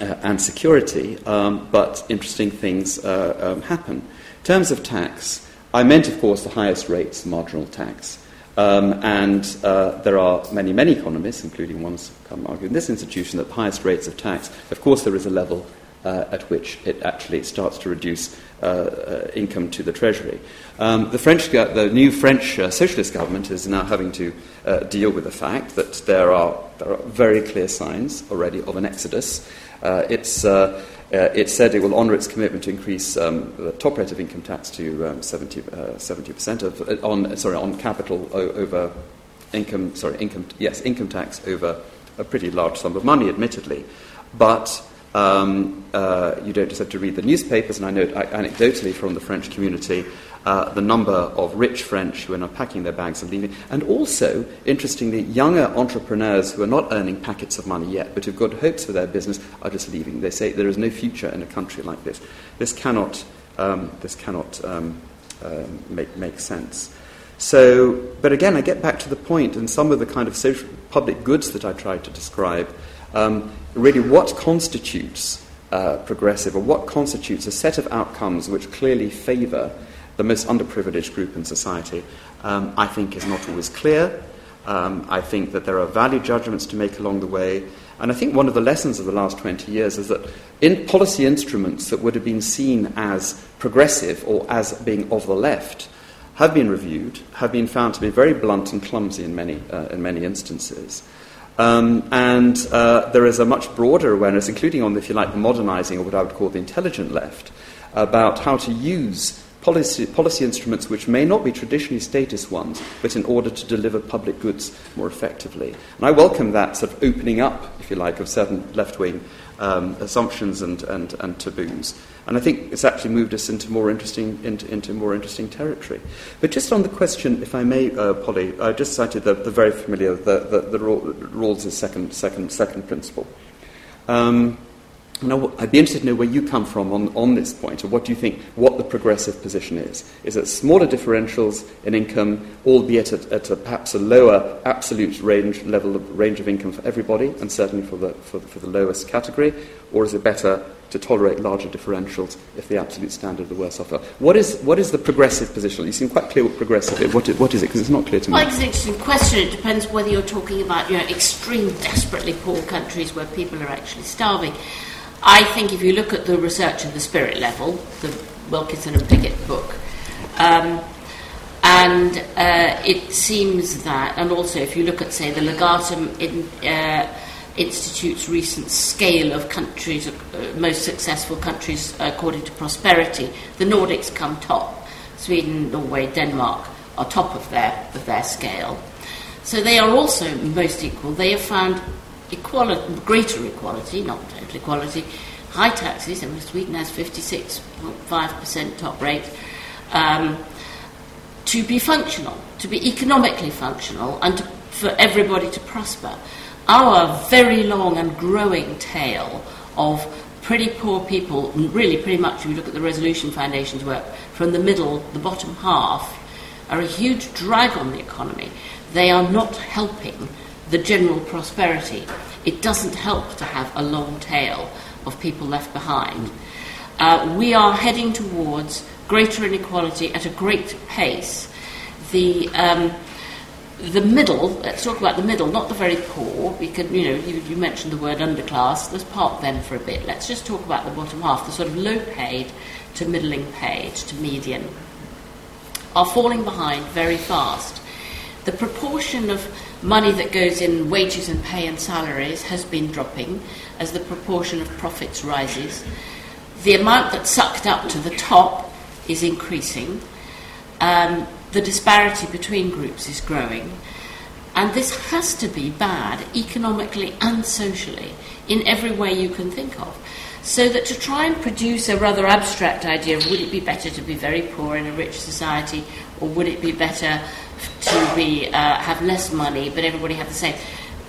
uh, and security. Um, but interesting things uh, um, happen. In terms of tax, I meant, of course, the highest rates marginal tax. Um, and uh, there are many, many economists, including ones come argue in this institution, that the highest rates of tax, of course, there is a level uh, at which it actually starts to reduce uh, uh income to the Treasury. Um, the, French, the new French uh, socialist government is now having to uh, deal with the fact that there are, there are very clear signs already of an exodus. it's uh, it said it will honour its commitment to increase um, the top rate of income tax to um, 70, uh, percent of uh, on sorry on capital o- over income sorry income yes income tax over a pretty large sum of money, admittedly, but um, uh, you don't just have to read the newspapers, and I know anecdotally from the French community uh, the number of rich French who are now packing their bags and leaving, and also, interestingly, younger entrepreneurs who are not earning packets of money yet, but who've got hopes for their business, are just leaving. They say there is no future in a country like this. This cannot, um, this cannot um, uh, make, make sense. So, but again, I get back to the point, and some of the kind of social, public goods that I tried to describe. Um, really, what constitutes uh, progressive, or what constitutes a set of outcomes which clearly favour the most underprivileged group in society, um, I think is not always clear. Um, I think that there are value judgments to make along the way. And I think one of the lessons of the last 20 years is that in policy instruments that would have been seen as progressive or as being of the left have been reviewed, have been found to be very blunt and clumsy in many, uh, in many instances. Um, and uh, there is a much broader awareness, including on, if you like, the modernising or what I would call the intelligent left, about how to use policy, policy instruments which may not be traditionally status ones, but in order to deliver public goods more effectively. And I welcome that sort of opening up, if you like, of certain left wing um, assumptions and, and, and taboos. And I think it's actually moved us into more interesting, into, into more interesting territory. But just on the question, if I may, uh, Polly, I just cited the, the very familiar, the, the, the Rawls' second, second, second principle. Um, now, I'd be interested to know where you come from on, on this point, or what do you think, what the progressive position is? Is it smaller differentials in income, albeit at, at a, perhaps a lower absolute range, level of range of income for everybody, and certainly for the, for, for the lowest category? Or is it better to tolerate larger differentials if the absolute standard of the worse off What is, what is the progressive position? You seem quite clear what progressive is. What what is it? Because it's not clear to me. Well, it's an interesting question. It depends whether you're talking about you know, extreme, desperately poor countries where people are actually starving. I think if you look at the research at the spirit level, the Wilkinson and Pickett book, um, and uh, it seems that, and also if you look at, say, the Legatum in, uh, Institute's recent scale of countries, uh, most successful countries according to prosperity, the Nordics come top. Sweden, Norway, Denmark are top of their, of their scale. So they are also most equal. They have found equality, greater equality, not total equality, high taxes, and Sweden has 56.5% top rate, um, to be functional, to be economically functional, and to, for everybody to prosper. Our very long and growing tail of pretty poor people, really pretty much if you look at the Resolution Foundation's work, from the middle, the bottom half, are a huge drag on the economy. They are not helping the general prosperity. It doesn't help to have a long tail of people left behind. Uh, we are heading towards greater inequality at a great pace. The um, the middle, let's talk about the middle, not the very poor. We could, you know, you, you, mentioned the word underclass. Let's park them for a bit. Let's just talk about the bottom half, the sort of low paid to middling paid to median, are falling behind very fast. The proportion of money that goes in wages and pay and salaries has been dropping as the proportion of profits rises. The amount that's sucked up to the top is increasing. Um, the disparity between groups is growing. And this has to be bad economically and socially in every way you can think of. So that to try and produce a rather abstract idea of would it be better to be very poor in a rich society or would it be better to be uh, have less money but everybody have the same?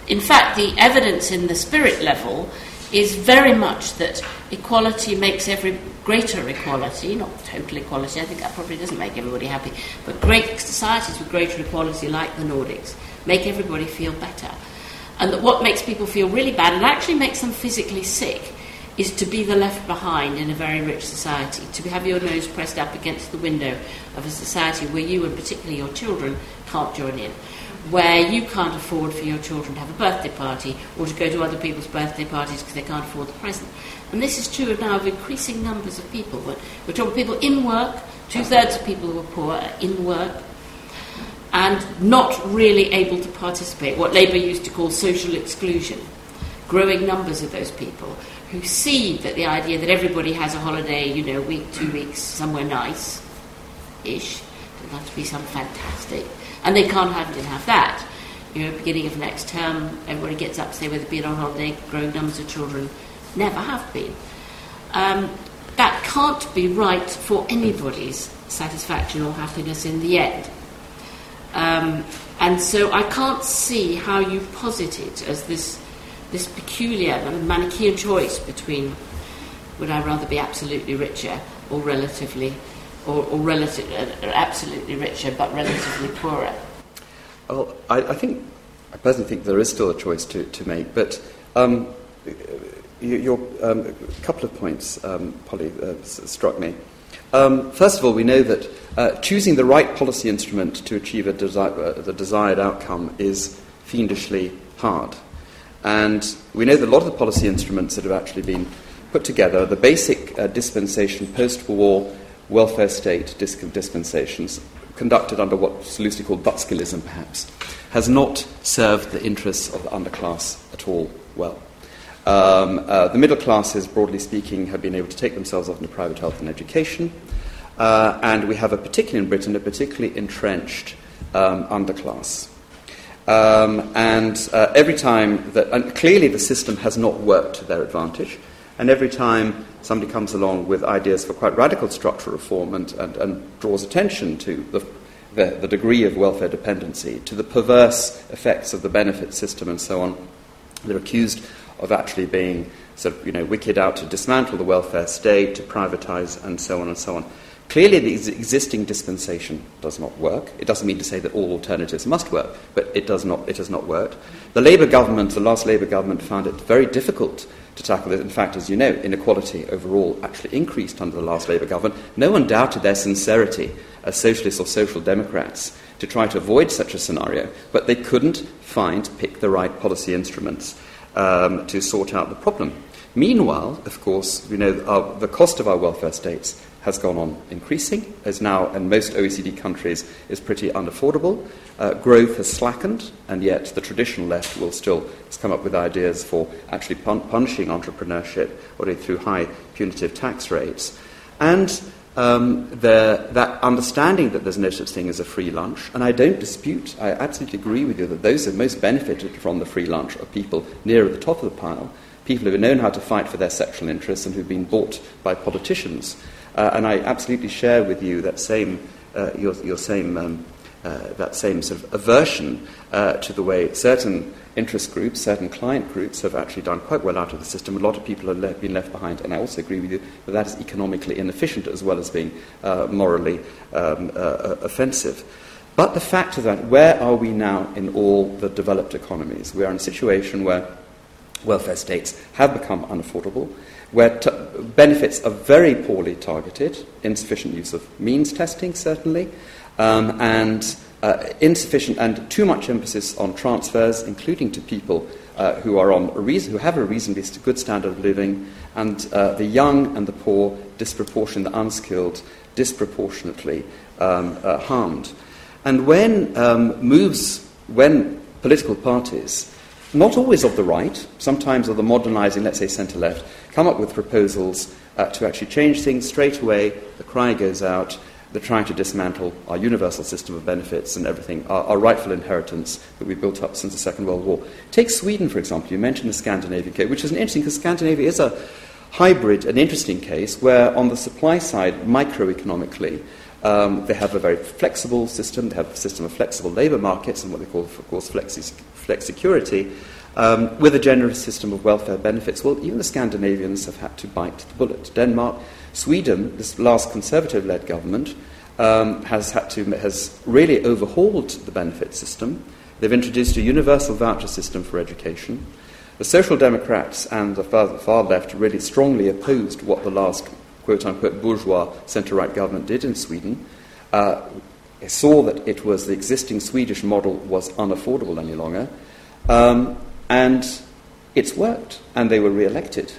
In fact, the evidence in the spirit level is very much that equality makes every greater equality, not total equality, I think that probably doesn't make everybody happy, but great societies with greater equality, like the Nordics, make everybody feel better. And that what makes people feel really bad and actually makes them physically sick is to be the left behind in a very rich society, to have your nose pressed up against the window of a society where you and particularly your children can't join in where you can't afford for your children to have a birthday party or to go to other people's birthday parties because they can't afford the present. And this is true now of increasing numbers of people. We're, we're talking people in work, two thirds of people who are poor are in work and not really able to participate, what Labour used to call social exclusion. Growing numbers of those people who see that the idea that everybody has a holiday, you know, week, two weeks, somewhere nice ish, doesn't have to be some fantastic and they can't have, didn't have that. You know, beginning of next term, everybody gets up to say whether been on holiday, growing numbers of children never have been. Um, that can't be right for anybody's satisfaction or happiness in the end. Um, and so I can't see how you posit it as this, this peculiar Manichaean choice between would I rather be absolutely richer or relatively or, or relative, uh, absolutely richer but relatively poorer? Well, I, I, think, I personally think there is still a choice to, to make, but um, your um, a couple of points, um, Polly, uh, struck me. Um, first of all, we know that uh, choosing the right policy instrument to achieve desi- uh, the desired outcome is fiendishly hard. And we know that a lot of the policy instruments that have actually been put together, the basic uh, dispensation, post war welfare state dispensations, conducted under what's loosely called Butskellism, perhaps, has not served the interests of the underclass at all well. Um, uh, the middle classes, broadly speaking, have been able to take themselves off into private health and education. Uh, and we have, a particularly in Britain, a particularly entrenched um, underclass. Um, and uh, every time that, and clearly the system has not worked to their advantage, and every time somebody comes along with ideas for quite radical structural reform and, and, and draws attention to the, the, the, degree of welfare dependency, to the perverse effects of the benefit system and so on, they're accused of actually being sort of, you know, wicked out to dismantle the welfare state, to privatize, and so on and so on. Clearly, the existing dispensation does not work. It doesn't mean to say that all alternatives must work, but it, does not, it has not worked. The Labour government, the last Labour government, found it very difficult to tackle it. In fact, as you know, inequality overall actually increased under the last Labour government. No one doubted their sincerity as socialists or social democrats to try to avoid such a scenario, but they couldn't find, pick the right policy instruments um, to sort out the problem. Meanwhile, of course, we know our, the cost of our welfare states has gone on increasing, as now in most OECD countries is pretty unaffordable. Uh, growth has slackened, and yet the traditional left will still come up with ideas for actually pun- punishing entrepreneurship or through high punitive tax rates. And um, the, that understanding that there's no such thing as a free lunch, and I don't dispute, I absolutely agree with you that those who most benefited from the free lunch are people near at the top of the pile, people who have known how to fight for their sexual interests and who've been bought by politicians. Uh, and I absolutely share with you that same, uh, your, your, same, um, uh, that same sort of aversion uh, to the way certain interest groups, certain client groups have actually done quite well out of the system. A lot of people have le- been left behind, and I also agree with you that that is economically inefficient as well as being uh, morally um, uh, offensive. But the fact of that, where are we now in all the developed economies? We are in a situation where welfare states have become unaffordable where t- benefits are very poorly targeted, insufficient use of means testing, certainly, um, and uh, insufficient and too much emphasis on transfers, including to people uh, who are on reason, who have a reasonably good standard of living, and uh, the young and the poor, disproportionately, the unskilled, disproportionately um, uh, harmed. And when um, moves, when political parties not always of the right, sometimes of the modernising, let's say centre left, come up with proposals uh, to actually change things straight away. The cry goes out. They're trying to dismantle our universal system of benefits and everything, our, our, rightful inheritance that we built up since the Second World War. Take Sweden, for example. You mentioned the Scandinavian case, which is an interesting because Scandinavia is a hybrid, an interesting case where, on the supply side, microeconomically, um, they have a very flexible system. They have a system of flexible labour markets and what they call, of course, flexi- flexicurity, um, with a generous system of welfare benefits. Well, even the Scandinavians have had to bite the bullet. Denmark, Sweden, this last conservative led government, um, has, had to, has really overhauled the benefit system. They've introduced a universal voucher system for education. The Social Democrats and the far, far left really strongly opposed what the last quote unquote bourgeois centre right government did in Sweden. Uh, saw that it was the existing Swedish model was unaffordable any longer, um, and it's worked, and they were re-elected.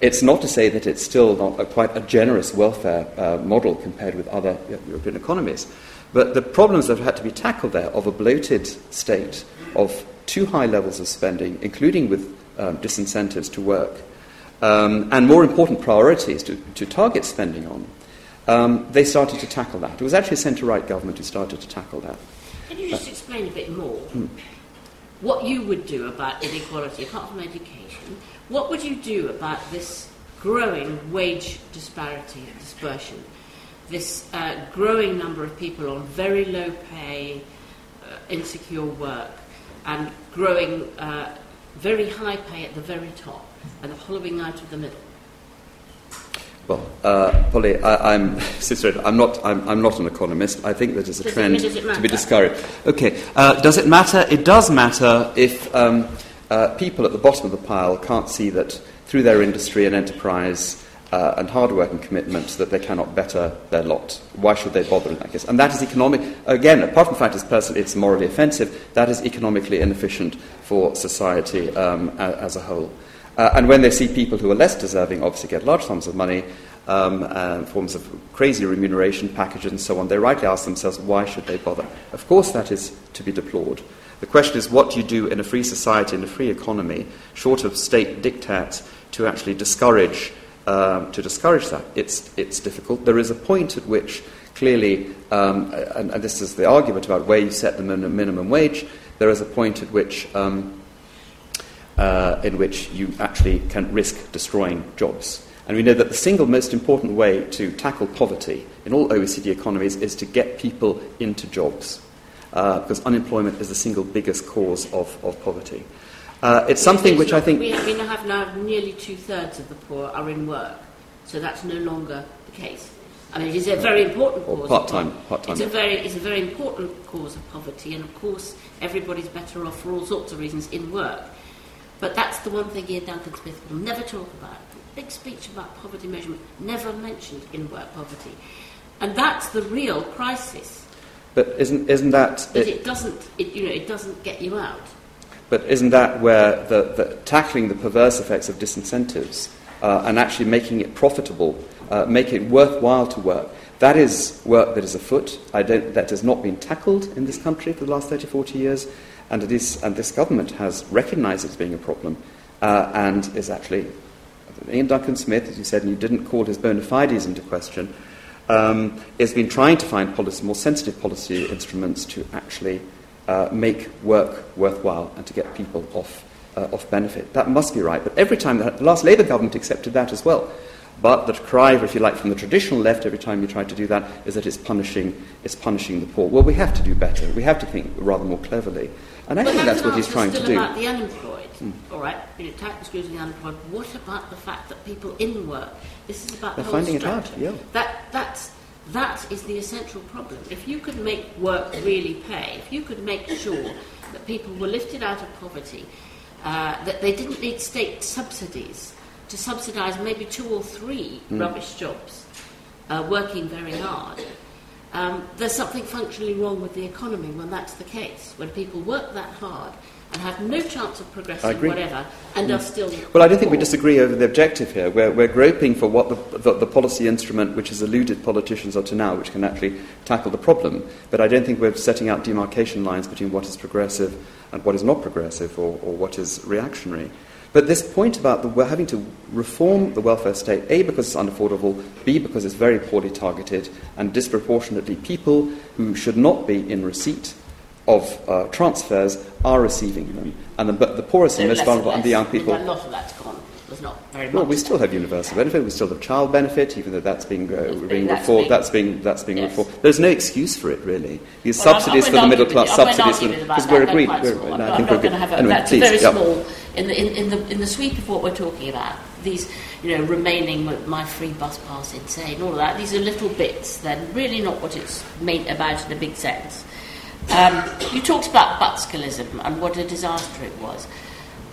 It's not to say that it's still not a, quite a generous welfare uh, model compared with other European economies, but the problems that have had to be tackled there of a bloated state, of too high levels of spending, including with um, disincentives to work, um, and more important priorities to, to target spending on, um, they started to tackle that. It was actually a centre right government who started to tackle that. Can you just uh, explain a bit more hmm. what you would do about inequality, apart from education? What would you do about this growing wage disparity and dispersion? This uh, growing number of people on very low pay, uh, insecure work, and growing uh, very high pay at the very top, and the hollowing out of the middle? Well, uh, Polly, I, am I'm not, I'm, I'm, not an economist. I think that is a does trend to be discouraged. Okay, uh, does it matter? It does matter if um, uh, people at the bottom of the pile can't see that through their industry and enterprise, uh, and hard work and commitment that they cannot better their lot. Why should they bother in that case? And that is economic, again, apart from the fact it's, personally it's morally offensive, that is economically inefficient for society um, as a whole. Uh, and when they see people who are less deserving obviously get large sums of money, um, forms of crazy remuneration packages and so on, they rightly ask themselves, why should they bother? Of course, that is to be deplored. The question is, what do you do in a free society, in a free economy, short of state diktats, to actually discourage um, to discourage that. It's, it's difficult. There is a point at which clearly, um, and, and, this is the argument about where you set the minimum wage, there is a point at which, um, uh, in which you actually can risk destroying jobs. And we know that the single most important way to tackle poverty in all OECD economies is to get people into jobs, uh, because unemployment is the single biggest cause of, of poverty. Uh, it's something which I think. We have, we have now nearly two thirds of the poor are in work, so that's no longer the case. I mean, it is a very important cause. Part-time, part-time. It's a very, it's a very important cause of poverty, and of course, everybody's better off for all sorts of reasons in work. But that's the one thing Iain Duncan Smith will never talk about. Big speech about poverty measurement, never mentioned in work poverty, and that's the real crisis. But isn't isn't that? But it, it doesn't. It, you know, it doesn't get you out. But isn't that where the, the tackling the perverse effects of disincentives uh, and actually making it profitable, uh, making it worthwhile to work, that is work that is afoot. I don't, that has not been tackled in this country for the last 30, 40 years, and, it is, and this government has recognised it as being a problem uh, and is actually. Iain Duncan Smith, as you said, and you didn't call his bona fides into question, um, has been trying to find policy, more sensitive policy instruments to actually uh, make work worthwhile and to get people off, uh, off benefit. That must be right. But every time, the last Labour government accepted that as well. But the cry, if you like, from the traditional left every time you try to do that is that it's punishing, it's punishing the poor. Well, we have to do better. We have to think rather more cleverly. And I but think that's what he's trying to do. about the unemployed. Mm. All right, you know, tax excluding the unemployed. What about the fact that people in work? This is about They're the whole finding structure. it hard. Yeah. That that's that is the essential problem. If you could make work really pay, if you could make sure that people were lifted out of poverty, uh, that they didn't need state subsidies to subsidise maybe two or three mm. rubbish jobs, uh, working very hard. Um, there's something functionally wrong with the economy when that's the case. When people work that hard and have no chance of progressing, whatever, and mm. are still. Well, I don't think we disagree over the objective here. We're, we're groping for what the, the, the, policy instrument which has eluded politicians up to now, which can actually tackle the problem. But I don't think we're setting out demarcation lines between what is progressive and what is not progressive or, or what is reactionary. But this point about the, we're having to reform the welfare state, A, because it's unaffordable, B, because it's very poorly targeted, and disproportionately people who should not be in receipt of uh, transfers are receiving them. And the, the poorest so and most vulnerable and the young people. A lot of that's gone. There's not very much. Well, we still have universal benefit. We still have child benefit, even though that's being, uh, being reformed. That's being that's being yes. reformed. There's no excuse for it, really. These well, subsidies for the middle class, subsidies because we're agreed. We're, we're, I think we're going to have a, anyway, that's please, very small in the, in, in, the in the sweep of what we're talking about. These, you know, remaining my free bus pass insane, all of that. These are little bits. They're really not what it's made about in a big sense. Um, you talked about Butskellism and what a disaster it was.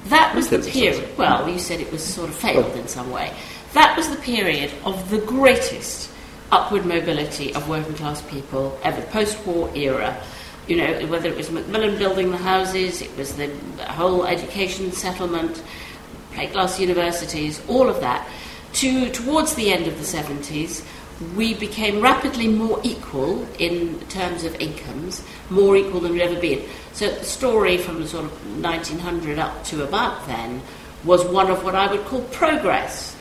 That was the period, well, you said it was sort of failed in some way. That was the period of the greatest upward mobility of working class people ever, post war era. You know, whether it was Macmillan building the houses, it was the whole education settlement, plate glass universities, all of that. To, towards the end of the 70s, we became rapidly more equal in terms of incomes, more equal than we'd ever been. So the story from sort of 1900 up to about then was one of what I would call progress.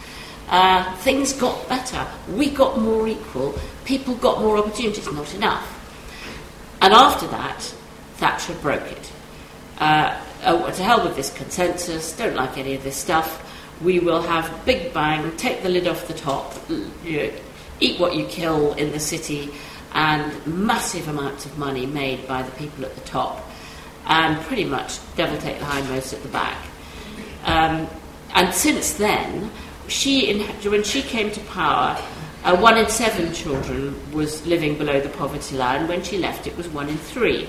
Uh, things got better. We got more equal. People got more opportunities. Not enough. And after that, Thatcher broke it. Uh, oh, to hell with this consensus. Don't like any of this stuff. We will have big bang, take the lid off the top, you know, eat what you kill in the city, and massive amounts of money made by the people at the top, and pretty much devil take the hindmost at the back. Um, and since then, she when she came to power, uh, one in seven children was living below the poverty line. When she left, it was one in three.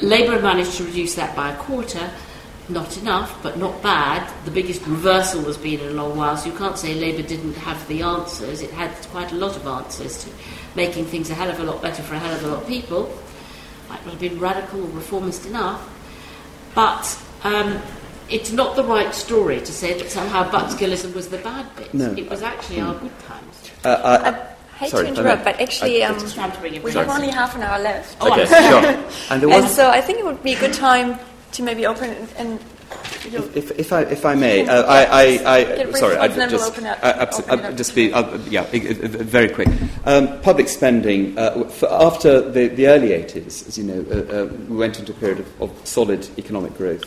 Labour managed to reduce that by a quarter. not enough, but not bad. The biggest reversal has been in a long while, so you can't say Labour didn't have the answers. It had quite a lot of answers to making things a hell of a lot better for a hell of a lot of people. Might not have been radical or reformist enough, but um, it's not the right story to say that somehow Butskellism was the bad bit. No. It was actually our good times. Uh, I, I hate sorry, to interrupt, but actually, I- um, Just trying to bring it we have only half an hour left. Oh, okay, sure. And And so I think it would be a good time to maybe open it and. you'll- if, if, I, if I may, uh, I, I, I, Get sorry, I response, we'll just, open it- uh, abso- open uh, up just be, uh, yeah, very quick. Um, public spending, uh, f- after the, the early 80s, as you know, uh, uh, we went into a period of, of solid economic growth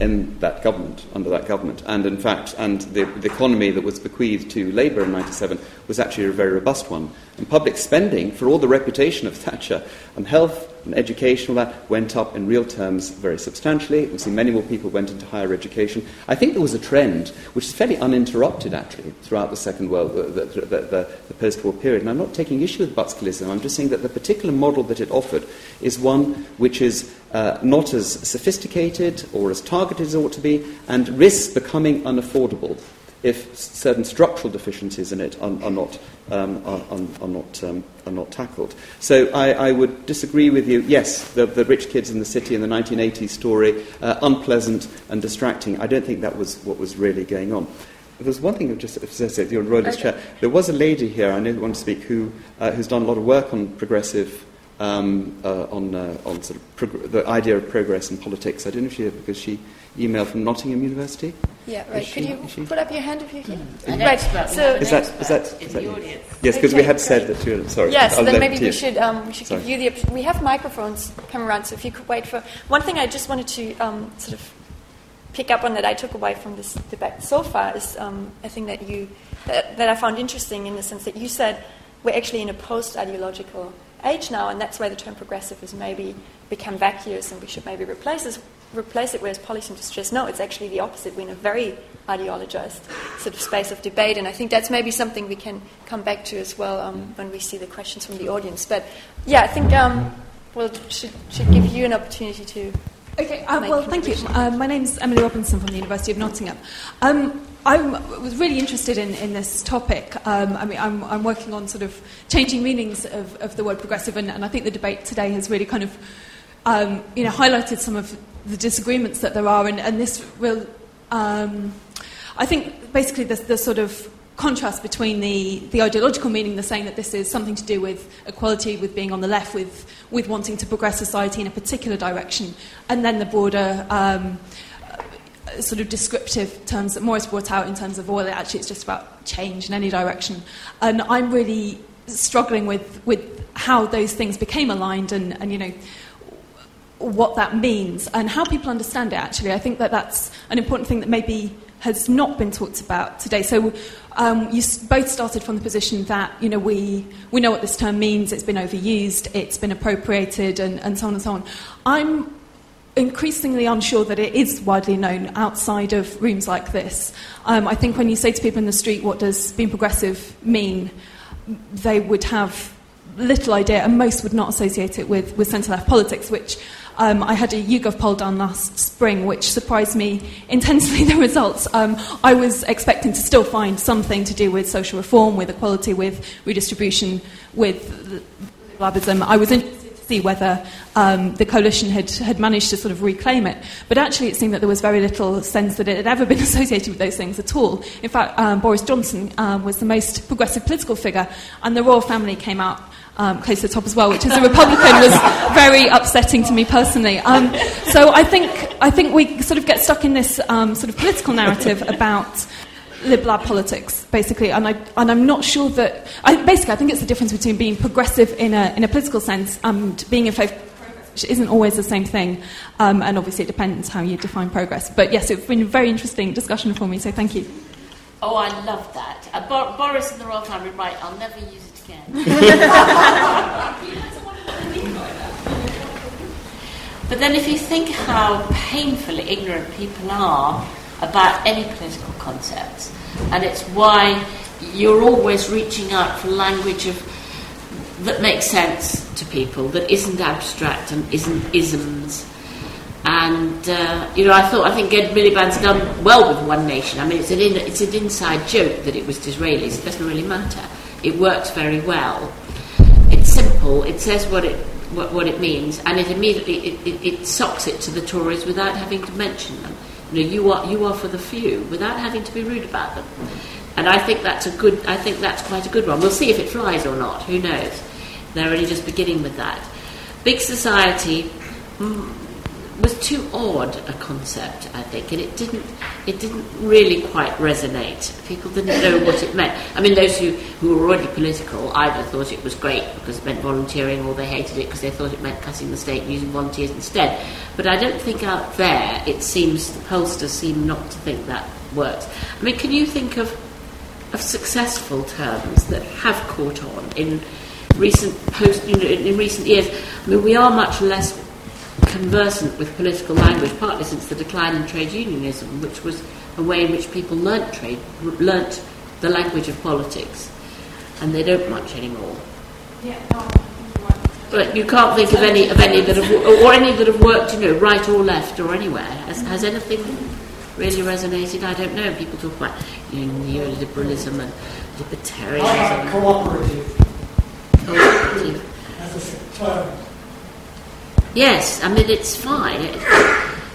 in that government, under that government. And in fact, and the, the economy that was bequeathed to Labour in 97 was actually a very robust one. And public spending, for all the reputation of Thatcher on health and education, all that went up in real terms very substantially. We see many more people went into higher education. I think there was a trend, which is fairly uninterrupted actually, throughout the Second World, the, the, the, the, post-war period. And I'm not taking issue with Butskellism. I'm just saying that the particular model that it offered is one which is uh, not as sophisticated or as targeted as it ought to be, and risks becoming unaffordable if certain structural deficiencies in it are, are not, um, are, are, not, um, are not tackled. So I, I would disagree with you. Yes, the, the rich kids in the city in the 1980s story, uh, unpleasant and distracting. I don't think that was what was really going on. There's one thing I've just said, your royalist Okay. chair. There was a lady here, I know who want to speak, who, uh, who's done a lot of work on progressive, um, uh, on, uh, on sort of prog- the idea of progress in politics. I don't know if she because she emailed from Nottingham University. Yeah, right. Is Could she- you put up your hand if you can? An Right. expert, we So Is that- expert is that- in is that the you? audience. Yes, because we Okay, had said great. that you. Sorry. Yes, I'll then maybe we should um, we should Sorry. give you the. op- We have microphones come around, so if you could wait for one thing. I just wanted to um, sort of pick up on that I took away from this debate so far is um, a thing that you that, that I found interesting in the sense that you said we're actually in a post-ideological age now, and that's why the term progressive has maybe become vacuous, and we should maybe replace this, replace it. Whereas policy distress. no, it's actually the opposite. We're in a very ideologized sort of space of debate, and I think that's maybe something we can come back to as well um, when we see the questions from the audience. But yeah, I think um, we'll should should give you an opportunity to. Okay, uh, well, thank you. Uh, my name's Emily Robinson from the University of Nottingham. Um, I was really interested in, in this topic. Um, I mean, I'm, I'm working on sort of changing meanings of, of the word progressive, and, and I think the debate today has really kind of, um, you know, highlighted some of the disagreements that there are, and, and this will, um, I think, basically the, the sort of contrast between the, the ideological meaning, the saying that this is something to do with equality, with being on the left, with, with wanting to progress society in a particular direction, and then the broader um, sort of descriptive terms that Morris brought out in terms of, well, actually it's just about change in any direction. And I'm really struggling with, with how those things became aligned and, and you know, what that means and how people understand it actually. I think that that's an important thing that maybe has not been talked about today. So um, you both started from the position that you know we we know what this term means. It's been overused. It's been appropriated, and, and so on and so on. I'm increasingly unsure that it is widely known outside of rooms like this. Um, I think when you say to people in the street, "What does being progressive mean?" they would have little idea, and most would not associate it with, with centre left politics, which um, I had a YouGov poll done last spring, which surprised me intensely, the results. Um, I was expecting to still find something to do with social reform, with equality, with redistribution, with liberalism. I was interested to see whether um, the coalition had, had managed to sort of reclaim it. But actually, it seemed that there was very little sense that it had ever been associated with those things at all. In fact, um, Boris Johnson um, was the most progressive political figure, and the royal family came out um, close to the top as well, which as a Republican was very upsetting to me personally. Um, so I think, I think we sort of get stuck in this um, sort of political narrative about liberal politics, basically, and, I, and I'm not sure that. I, basically, I think it's the difference between being progressive in a, in a political sense and being in favour which isn't always the same thing, um, and obviously it depends how you define progress. But yes, it's been a very interesting discussion for me, so thank you. Oh, I love that. Uh, Bor- Boris and the royal family, right, I'll never use but then if you think how painfully ignorant people are about any political concepts, and it's why you're always reaching out for language of that makes sense to people, that isn't abstract and isn't isms, And uh, you know, I thought I think Ed Miliband's done well with One Nation. I mean, it's an in, it's an inside joke that it was Disraelis. It doesn't really matter. It works very well. It's simple. It says what it what, what it means, and it immediately it, it, it socks it to the Tories without having to mention them. You know, you are you are for the few without having to be rude about them. And I think that's a good. I think that's quite a good one. We'll see if it flies or not. Who knows? They're only just beginning with that. Big society. Mm, was too odd a concept, I think, and it didn't it didn't really quite resonate. People didn't know what it meant. I mean, those who, who were already political either thought it was great because it meant volunteering, or they hated it because they thought it meant cutting the state and using volunteers instead. But I don't think out there it seems the pollsters seem not to think that works. I mean, can you think of of successful terms that have caught on in recent post you know, in recent years? I mean, we are much less conversant with political language, partly since the decline in trade unionism, which was a way in which people learnt trade, learnt the language of politics, and they don't much anymore. Yeah, no, but you can't think of any of any that have or any that have worked, you know, right or left or anywhere. Has, has anything really resonated? I don't know. People talk about you know, neoliberalism and libertarianism. cooperative. Cooperative. As a term. Yes, I mean, it's fine. It,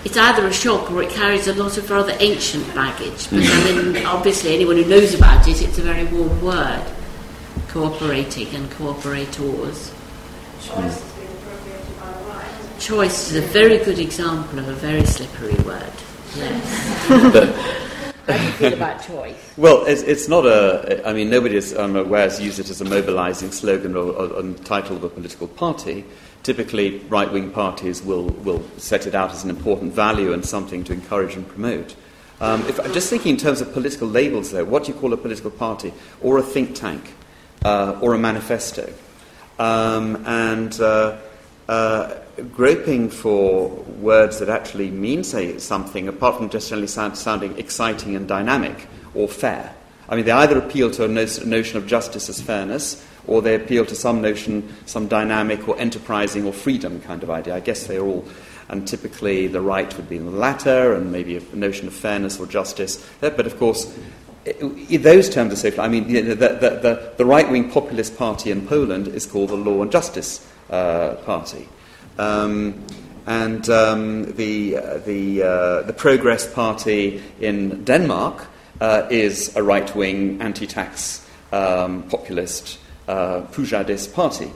it's either a shock or it carries a lot of rather ancient baggage. But I mean, mm. obviously, anyone who knows about it, it's a very warm word. Cooperating and cooperators. Choice Choice is a very good example of a very slippery word. Yes. How do you feel about choice? Well, it's, it's not a. I mean, nobody is, I'm aware, has used it as a mobilising slogan or, or, or title of a political party typically right wing parties will, will set it out as an important value and something to encourage and promote. Um, if, just thinking in terms of political labels, though, what do you call a political party? Or a think tank? Uh, or a manifesto? Um, and uh, uh, groping for words that actually mean say something, apart from just generally sound, sounding exciting and dynamic or fair. I mean, they either appeal to a no- notion of justice as fairness, or they appeal to some notion, some dynamic or enterprising or freedom kind of idea. I guess they're all, and typically the right would be the latter, and maybe a notion of fairness or justice. But of course, those terms are so. I mean, the, the, the, the right wing populist party in Poland is called the Law and Justice uh, Party. Um, and um, the, uh, the, uh, the Progress Party in Denmark uh, is a right wing anti tax um, populist uh, Poujadist party.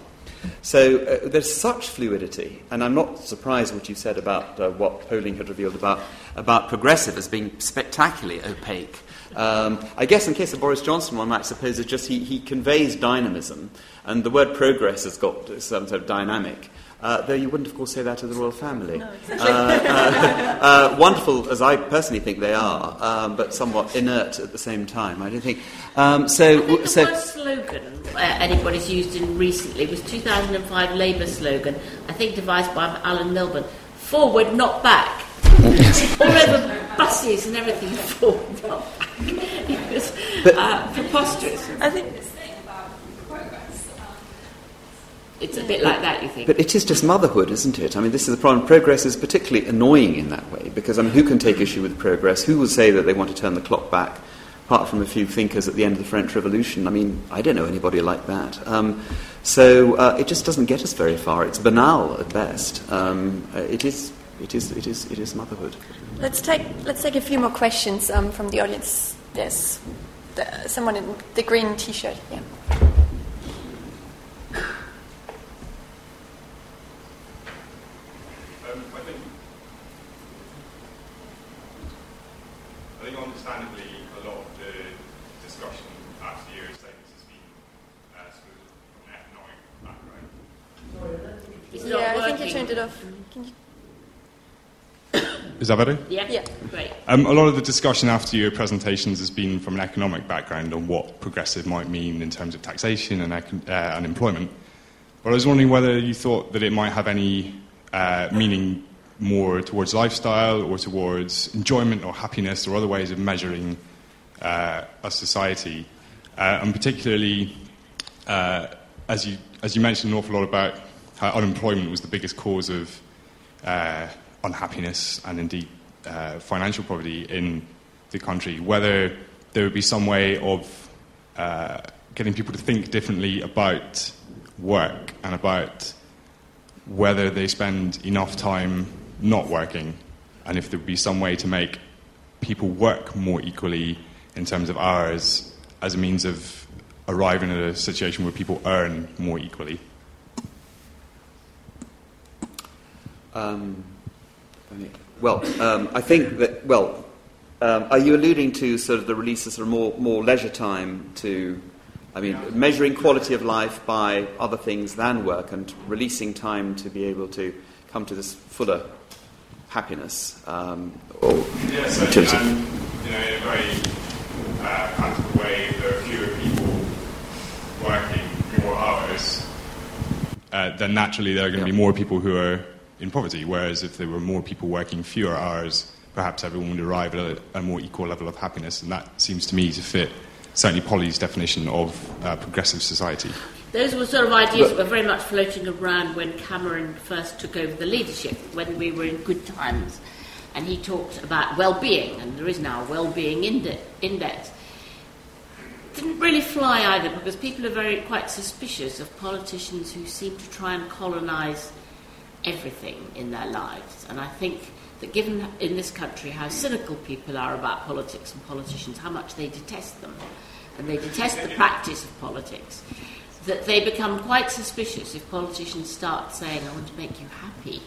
So uh, there's such fluidity, and I'm not surprised what you said about uh, what polling had revealed about, about progressive as being spectacularly opaque. Um, I guess in case of Boris Johnson, one might suppose it's just he, he conveys dynamism, and the word progress has got some sort of dynamic. Uh, though you wouldn't, of course, say that to the royal family. No, exactly. uh, uh, uh, wonderful, as I personally think they are, um, but somewhat inert at the same time. I don't think. Um, so, the so worst slogan uh, anybody's used in recently was 2005 Labour slogan, I think devised by Alan Milburn: "Forward, not back." All over buses and everything, forward, not back. it was but, preposterous. I think it's a bit like that, you think. But it is just motherhood, isn't it? I mean, this is the problem. Progress is particularly annoying in that way because, I mean, who can take issue with progress? Who will say that they want to turn the clock back? Apart from a few thinkers at the end of the French Revolution, I mean, I don't know anybody like that. Um, so uh, it just doesn't get us very far. It's banal at best. Um, uh, it is. It is. It is. It is motherhood. Let's take. Let's take a few more questions um, from the audience. There's the, someone in the green T-shirt. Yeah. Is that better? Yeah. Yeah. Great. Um, a lot of the discussion after your presentations has been from an economic background on what progressive might mean in terms of taxation and uh, unemployment. But I was wondering whether you thought that it might have any uh, meaning more towards lifestyle or towards enjoyment or happiness or other ways of measuring uh, a society. Uh, and particularly, uh, as, you, as you mentioned an awful lot about how unemployment was the biggest cause of uh, unhappiness and indeed uh, financial poverty in the country, whether there would be some way of uh, getting people to think differently about work and about whether they spend enough time not working, and if there would be some way to make people work more equally in terms of hours as a means of arriving at a situation where people earn more equally. Um, well, um, I think that, well, um, are you alluding to sort of the release of of more, more leisure time to, I mean, measuring quality of life by other things than work and releasing time to be able to come to this fuller happiness um, or yes, utility? You know, in a very uh, practical way, there are fewer people working more hours, uh, then naturally there are going to Yeah. be more people who are in poverty. Whereas if there were more people working fewer hours, perhaps everyone would arrive at a, a more equal level of happiness. And that seems to me to fit certainly Polly's definition of uh, progressive society. Those were sort of ideas that were very much floating around when Cameron first took over the leadership, when we were in good times. And he talked about well-being, and there is now a well-being inde- index. Didn't really fly either, because people are very quite suspicious of politicians who seem to try and colonise everything in their lives. And I think that given in this country how cynical people are about politics and politicians, how much they detest them, and they detest the practice of politics, that they become quite suspicious if politicians start saying, I want to make you happy.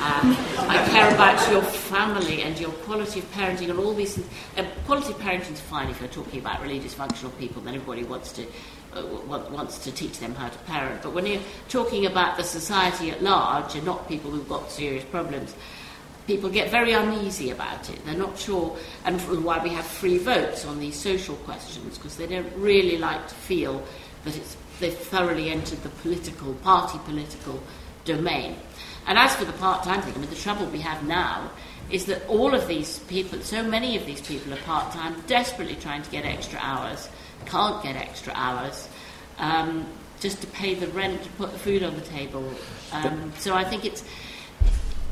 Um, I care about your family and your quality of parenting and all these things. And quality of parenting is fine if you're talking about really dysfunctional people, then everybody wants to, uh, wa- wants to teach them how to parent. But when you're talking about the society at large and not people who've got serious problems, people get very uneasy about it. They're not sure, and why we have free votes on these social questions, because they don't really like to feel that it's, they've thoroughly entered the political, party political domain. And as for the part-time thing, I mean, the trouble we have now is that all of these people, so many of these people are part-time, desperately trying to get extra hours, can't get extra hours, um, just to pay the rent, to put the food on the table. Um, so I think it's,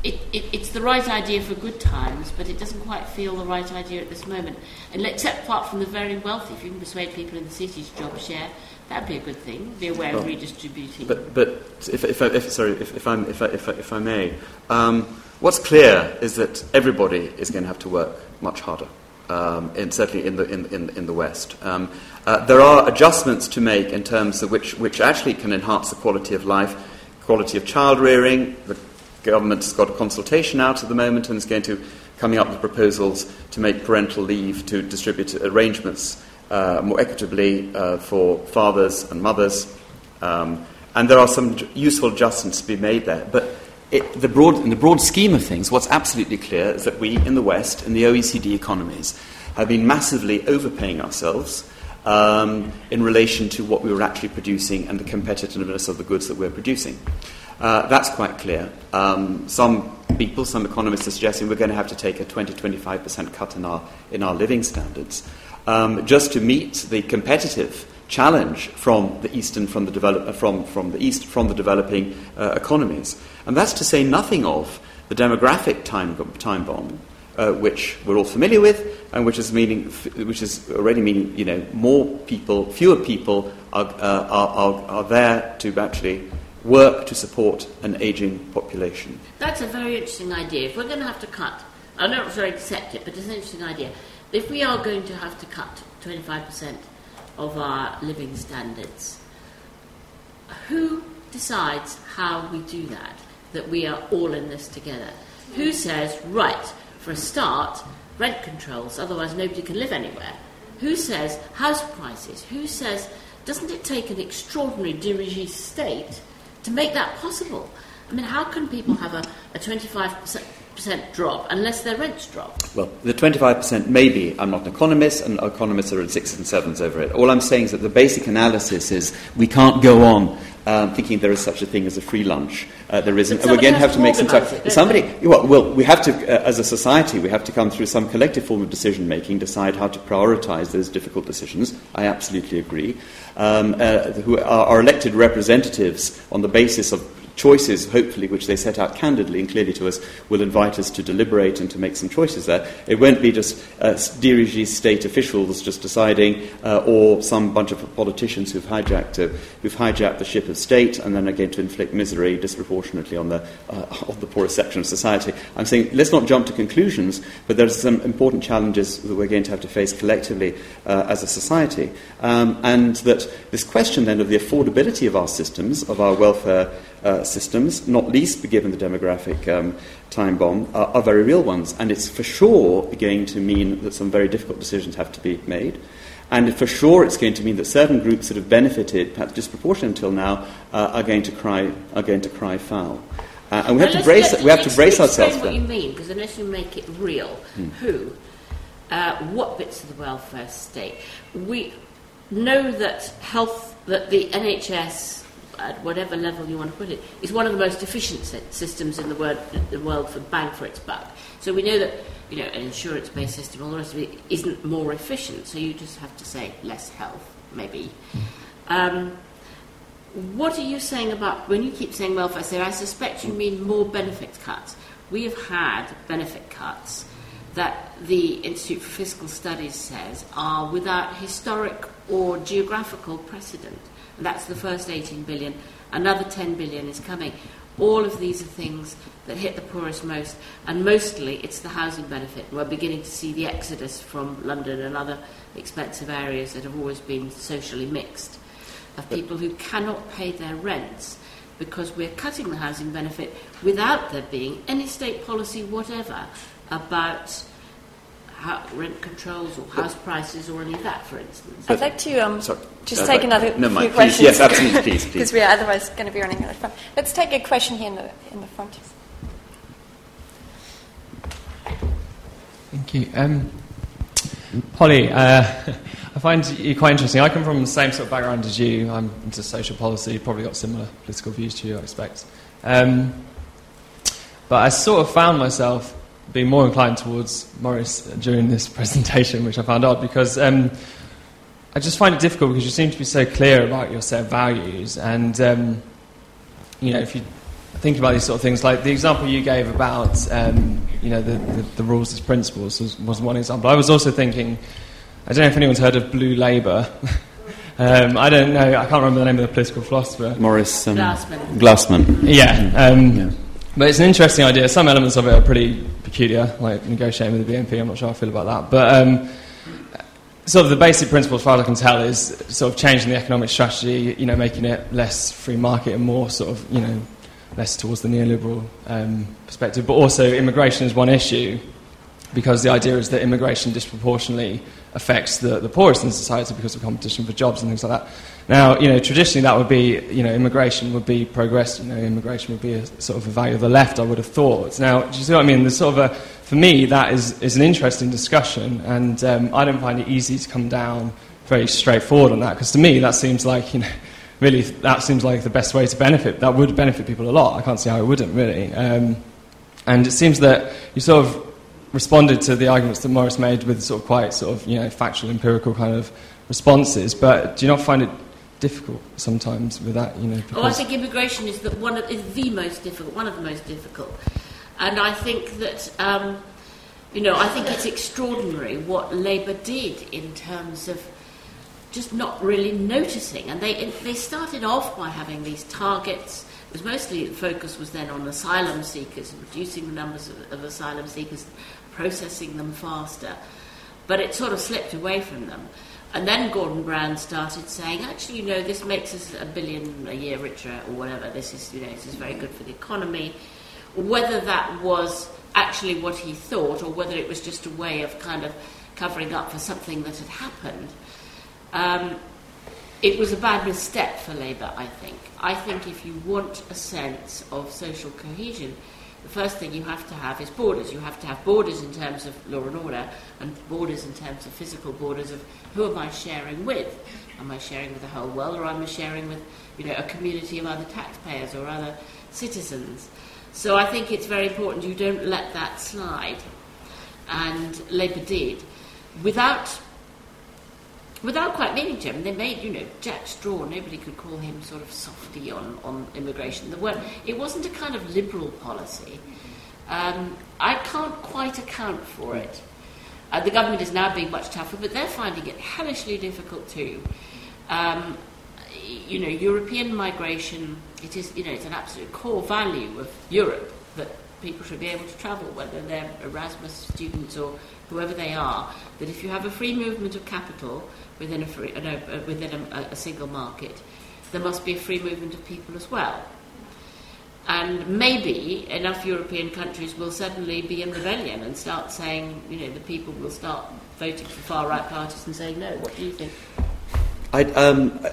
it, it, it's the right idea for good times, but it doesn't quite feel the right idea at this moment. And except apart from the very wealthy, if you can persuade people in the cities to job share, that'd be a good thing. Be aware of Well, redistributing. But, but if, if, I, if, sorry, if, if, I'm, if, I, if, I, if I may, um, what's clear is that everybody is going to have to work much harder, um, in, certainly in the, in, in, in the West. Um, uh, there are adjustments to make in terms of which, which actually can enhance the quality of life, quality of child rearing. The government's got a consultation out at the moment and is going to coming up with proposals to make parental leave to distribute arrangements more equitably uh, for fathers and mothers. Um, and there are some useful adjustments to be made there. But it, the broad, in the broad scheme of things, what's absolutely clear is that we in the West, in the OECD economies, have been massively overpaying ourselves um, in relation to what we were actually producing and the competitiveness of the goods that we're producing. Uh, that's quite clear. Um, some people, some economists are suggesting we're going to have to take a 20 25% cut in our, in our living standards um, just to meet the competitive challenge from the eastern from the develop, uh, from, from the east from the developing uh, economies and that's to say nothing of the demographic time, time bomb uh, which we're all familiar with and which is meaning which is already meaning you know more people fewer people are, uh, are, are, are there to actually work to support an aging population That's a very interesting idea. If we're going to have to cut, I'm not sure I accept it, but it's an interesting idea. If we are going to have to cut 25% of our living standards, who decides how we do that? That we are all in this together? Who says, right, for a start, rent controls, otherwise nobody can live anywhere? Who says house prices? Who says, doesn't it take an extraordinary dirigiste state to make that possible? I mean, how can people have a, a 25% drop unless their rents drop? Well, the 25% maybe, I'm not an economist, and economists are in sixes and sevens over it. All I'm saying is that the basic analysis is we can't go on um, thinking there is such a thing as a free lunch. Uh, there isn't. Going to have to make some time. organise it, don't Somebody, well, well, we have to, uh, as a society, we have to come through some collective form of decision making, decide how to prioritise those difficult decisions. I absolutely agree. Um, uh, who are, are elected representatives on the basis of choices, hopefully, which they set out candidly and clearly to us, will invite us to deliberate and to make some choices there. It won't be just uh, state officials just deciding, uh, or some bunch of politicians who've hijacked, uh, who've hijacked the ship of state and then are going to inflict misery disproportionately on the, uh, on the poorest section of society. I'm saying let's not jump to conclusions, but there are some important challenges that we're going to have to face collectively uh, as a society. Um, and that this question then of the affordability of our systems, of our welfare uh, systems, not least given the demographic um, time bomb, are, are very real ones. And it's for sure going to mean that some very difficult decisions have to be made. And for sure, it's going to mean that certain groups that have benefited, perhaps disproportionately until now, uh, are going to cry are going to cry foul. Uh, and we have to brace we have to brace ourselves. What you mean? Because unless you make it real, hmm. who, uh, what bits of the welfare state, we know that health, that the NHS at whatever level you want to put it, is one of the most efficient systems in the world, the world for bang for its buck. So we know that you know an insurance-based system, all the rest of it, isn't more efficient. So you just have to say less health, maybe. Um, what are you saying about when you keep saying welfare state? I suspect you mean more benefit cuts. We have had benefit cuts that the Institute for Fiscal Studies says are without historic or geographical precedent. That's the first 18 billion. Another 10 billion is coming. All of these are things that hit the poorest most, and mostly it's the housing benefit. We're beginning to see the exodus from London and other expensive areas that have always been socially mixed of people who cannot pay their rents because we're cutting the housing benefit without there being any state policy whatever about rent controls or house prices or any of that, for instance. I'd like to um, just uh, take another no, few mind. questions. Please, yes, absolutely, please. Because we are otherwise going to be running out of time. Let's take a question here in the, in the front. Thank you. Um, Polly, uh, I find you quite interesting. I come from the same sort of background as you. I'm into social policy, probably got similar political views to you, I expect. Um, but I sort of found myself being more inclined towards Maurice during this presentation, which I found odd because um, I just find it difficult because you seem to be so clear about your set of values. And, um, you know, if you think about these sort of things, like the example you gave about, um, you know, the, the, the, rules as principles was, was, one example. I was also thinking, I don't know if anyone's heard of Blue Labour. Um, I don't know, I can't remember the name of the political philosopher. Maurice um, Glasman. Glasman. Yeah. Um, yeah. But it's an interesting idea. Some elements of it are pretty peculiar, like negotiating with the BNP. I'm not sure how I feel about that. But um, sort of the basic principle, as far as I can tell, is sort of changing the economic strategy, you know, making it less free market and more sort of, you know, less towards the neoliberal um, perspective. But also, immigration is one issue because the idea is that immigration disproportionately affects the, the poorest in society because of competition for jobs and things like that. Now, you know, traditionally that would be, you know, immigration would be progress, you know, immigration would be a sort of a value of the left, I would have thought. Now, do you see what I mean? There's sort of a, for me, that is, is an interesting discussion, and um, I don't find it easy to come down very straightforward on that, because to me that seems like, you know, really, that seems like the best way to benefit. That would benefit people a lot. I can't see how it wouldn't, really. Um, and it seems that you sort of responded to the arguments that Maurice made with sort of quite sort of, you know, factual, empirical kind of responses, but do you not find it difficult sometimes with that, you know. Oh, I think immigration is the one of, is the most difficult, one of the most difficult, and I think that. Um, you know, I think it's extraordinary what Labour did in terms of just not really noticing. And they, they started off by having these targets. It was mostly the focus was then on asylum seekers, and reducing the numbers of, of asylum seekers, processing them faster. But it sort of slipped away from them. And then Gordon Brown started saying, actually, you know, this makes us a billion a year richer or whatever. This is, you know, this is very good for the economy. Whether that was actually what he thought or whether it was just a way of kind of covering up for something that had happened, um, it was a bad misstep for Labour, I think. I think if you want a sense of social cohesion, the first thing you have to have is borders. You have to have borders in terms of law and order, and borders in terms of physical borders of who am I sharing with? Am I sharing with the whole world, or am I sharing with you know a community of other taxpayers or other citizens? So I think it's very important you don't let that slide, and Labour did, without without quite meaning to. I mean, they made, you know, Jack Straw. Nobody could call him sort of softy on, on immigration. The word it wasn't a kind of liberal policy. Um, I can't quite account for it. Uh, the government is now being much tougher, but they're finding it hellishly difficult too. Um, you know, European migration, it is, you know, it's an absolute core value of Europe that people should be able to travel, whether they're Erasmus students or whoever they are, that if you have a free movement of capital within a, free, no, uh, within a, a single market, there must be a free movement of people as well. And maybe enough European countries will suddenly be in rebellion and start saying, you know, the people will start voting for far right parties and saying no. What do you think? I, um,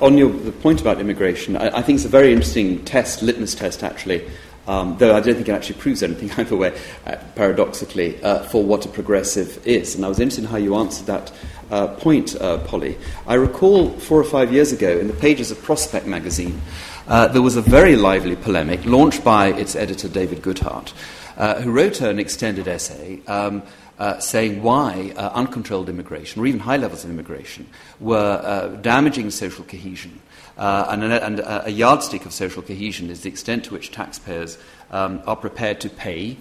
on your, the point about immigration, I, I, think it's a very interesting test, litmus test actually, um, though I don't think it actually proves anything either way, uh, paradoxically, uh, for what a progressive is. And I was interested in how you answered that uh, point, uh, Polly. I recall four or five years ago in the pages of Prospect magazine, uh, there was a very lively polemic launched by its editor, David Goodhart, uh, who wrote an extended essay. Um, uh, saying why uh, uncontrolled immigration, or even high levels of immigration, were uh, damaging social cohesion. Uh, and, a, and a, yardstick of social cohesion is the extent to which taxpayers um, are prepared to pay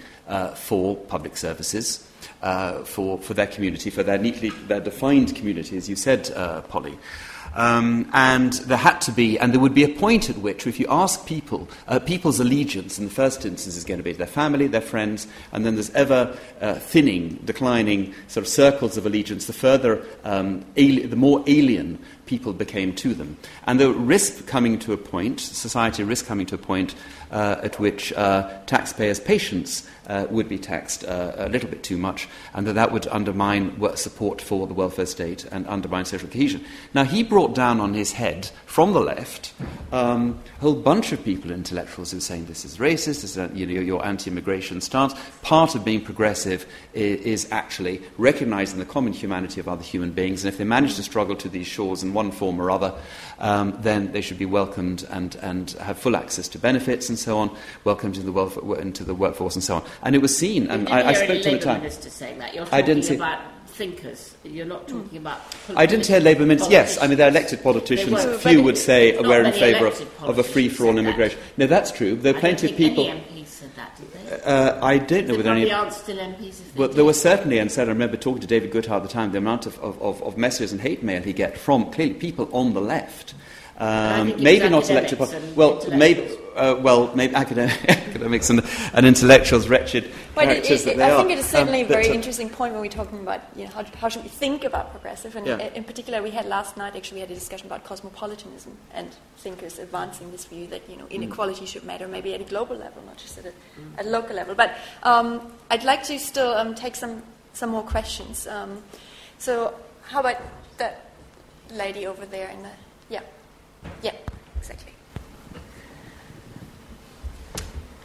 for public services, for, for their community, for their neatly their defined community, as you said, Polly. Um, and there had to be, and there would be a point at which, if you ask people, uh, people's allegiance in the first instance is going to be their family, their friends, and then there's ever uh, thinning, declining sort of circles of allegiance, the further, um, ali- the more alien people became to them. And the risk coming to a point, society risk coming to a point uh, at which uh, taxpayers' patience uh, would be taxed uh, a little bit too much, and that that would undermine support for the welfare state and undermine social cohesion. Now, he brought down on his head from the left um, a whole bunch of people, intellectuals, who were saying this is racist, this is you know, your anti immigration stance. Part of being progressive is, is actually recognizing the common humanity of other human beings, and if they manage to struggle to these shores in one form or other, um, then they should be welcomed and, and have full access to benefits and so on, welcomed into the, welfare, into the workforce and so on. And it was seen, and I, I spoke to the time. Saying that. You're talking I didn't see, about thinkers. You're not talking about. I didn't hear Labour ministers. Yes, I mean they're elected politicians. Few would say we're in favour of, of, a free-for-all immigration. That. No, that's true. There are plenty of people. Uh, I don't know whether any. well, there were certainly, and said I remember talking to David Goodhart at the time, the amount of, of, of messages and hate mail he get from clearly people on the left. Um, maybe not elected. Well, maybe uh, well, maybe academic, academics and, and, intellectuals, wretched well, characters it, that they I are. think it is certainly um, a very interesting point when we're talking about you know, how, how should we think about progressive. And yeah. in particular, we had last night actually we had a discussion about cosmopolitanism and thinkers advancing this view that you know inequality mm. should matter maybe at a global level, not just at a, mm. at a local level. But um, I'd like to still um, take some some more questions. Um, so how about that lady over there in the yeah exactly.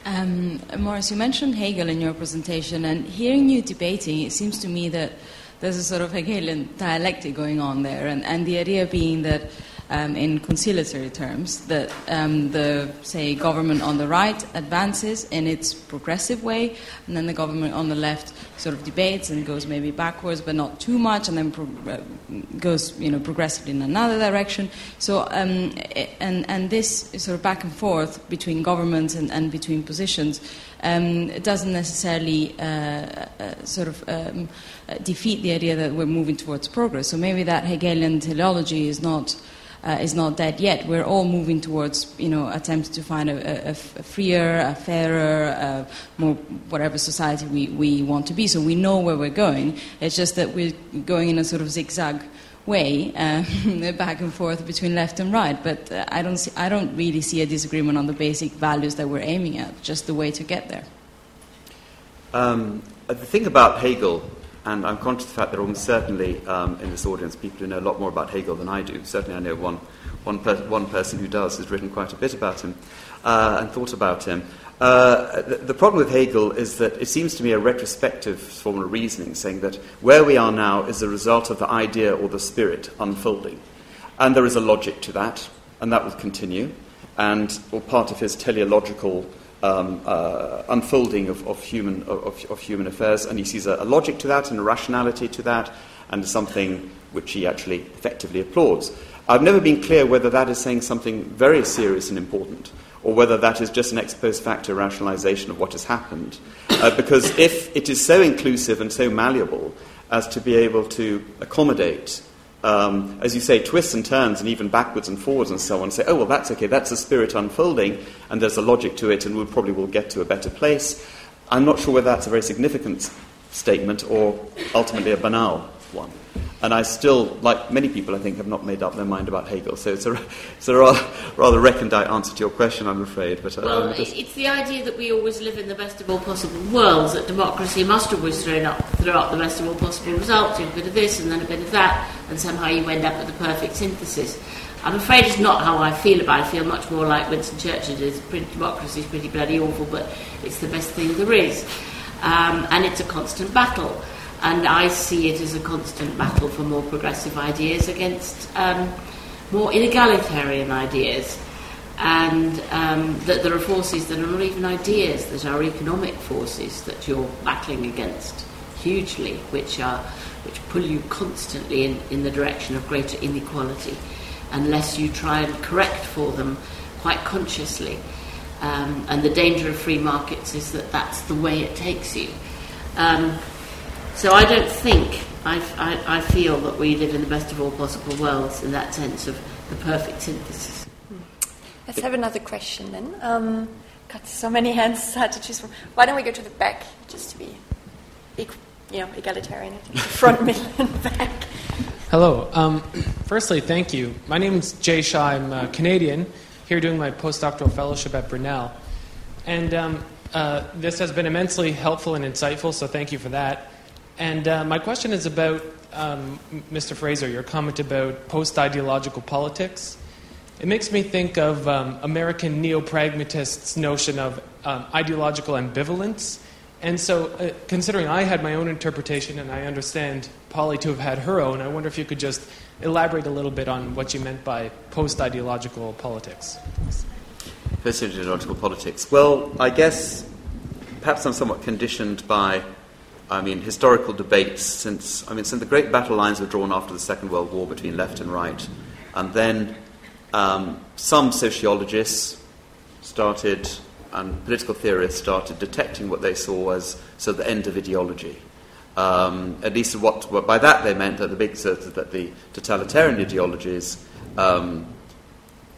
Um, Maurice, you mentioned Hegel in your presentation, and hearing you debating, it seems to me that there's a sort of Hegelian dialectic going on there, and, and the idea being that um, in conciliatory terms, that um, the, say, government on the right advances in its progressive way, and then the government on the left sort of debates and goes maybe backwards, but not too much, and then pro- uh, goes, you know, progressively in another direction. So, um, and, and this sort of back and forth between governments and, and between positions um, doesn't necessarily uh, uh, sort of um, defeat the idea that we're moving towards progress. So maybe that Hegelian teleology is not uh, is not dead yet. We're all moving towards, you know, attempts to find a, a, a freer, a fairer, a more whatever society we, we want to be. So we know where we're going. It's just that we're going in a sort of zigzag way uh, back and forth between left and right. But uh, I, don't see, I don't really see a disagreement on the basic values that we're aiming at, just the way to get there. Um, the thing about Hegel and I'm conscious of the fact that almost certainly um, in this audience people who know a lot more about Hegel than I do. Certainly, I know one, one, per- one person who does, has written quite a bit about him uh, and thought about him. Uh, the, the, problem with Hegel is that it seems to me a retrospective form of reasoning, saying that where we are now is a result of the idea or the spirit unfolding. And there is a logic to that, and that will continue. And or part of his teleological um, uh, unfolding of, of, human, of, of, human affairs, and he sees a, a, logic to that and a rationality to that, and something which he actually effectively applauds. I've never been clear whether that is saying something very serious and important, or whether that is just an ex post facto rationalization of what has happened. Uh, because if it is so inclusive and so malleable as to be able to accommodate um, as you say, twists and turns and even backwards and forwards and so on, say, oh, well, that's okay, that's the spirit unfolding, and there's a logic to it, and we probably will get to a better place. I'm not sure whether that's a very significant statement or ultimately a banal one. And I still, like many people, I think, have not made up their mind about Hegel. So it's a, it's a rather, rather recondite answer to your question, I'm afraid. But, uh, well, just... it's the idea that we always live in the best of all possible worlds, that democracy must always throw up, throw up the best of all possible results, a bit of this and then a bit of that, and somehow you end up with the perfect synthesis. I'm afraid it's not how I feel about it. I feel much more like Winston Churchill is. Democracy is pretty bloody awful, but it's the best thing there is. Um, and it's a constant battle. And I see it as a constant battle for more progressive ideas against um, more egalitarian ideas. And um, that there are forces that are not even ideas, that are economic forces that you're battling against hugely, which, are, which pull you constantly in, in the direction of greater inequality, unless you try and correct for them quite consciously. Um, and the danger of free markets is that that's the way it takes you. Um, so I don't think, I, I, I, feel that we live in the best of all possible worlds in that sense of the perfect synthesis. Let's have another question then. Um, got so many hands hard to choose from. Why don't we go to the back just to be, you know, egalitarian? Front, middle, and back. Hello. Um, firstly, thank you. My name is Jay Shaw. I'm uh, Canadian, here doing my postdoctoral fellowship at Brunel. And um, uh, this has been immensely helpful and insightful, so thank you for that. And uh, my question is about, um, Mr. Fraser, your comment about post ideological politics. It makes me think of um, American neo pragmatists' notion of um, ideological ambivalence. And so, uh, considering I had my own interpretation and I understand Polly to have had her own, I wonder if you could just elaborate a little bit on what you meant by post ideological politics. Post ideological politics. Well, I guess perhaps I'm somewhat conditioned by I mean, historical debates since, I mean, since the great battle lines were drawn after the Second World War between left and right. And then um, some sociologists started, and political theorists started detecting what they saw as so the end of ideology. Um, at least what, what, by that they meant that the big that the totalitarian ideologies, um,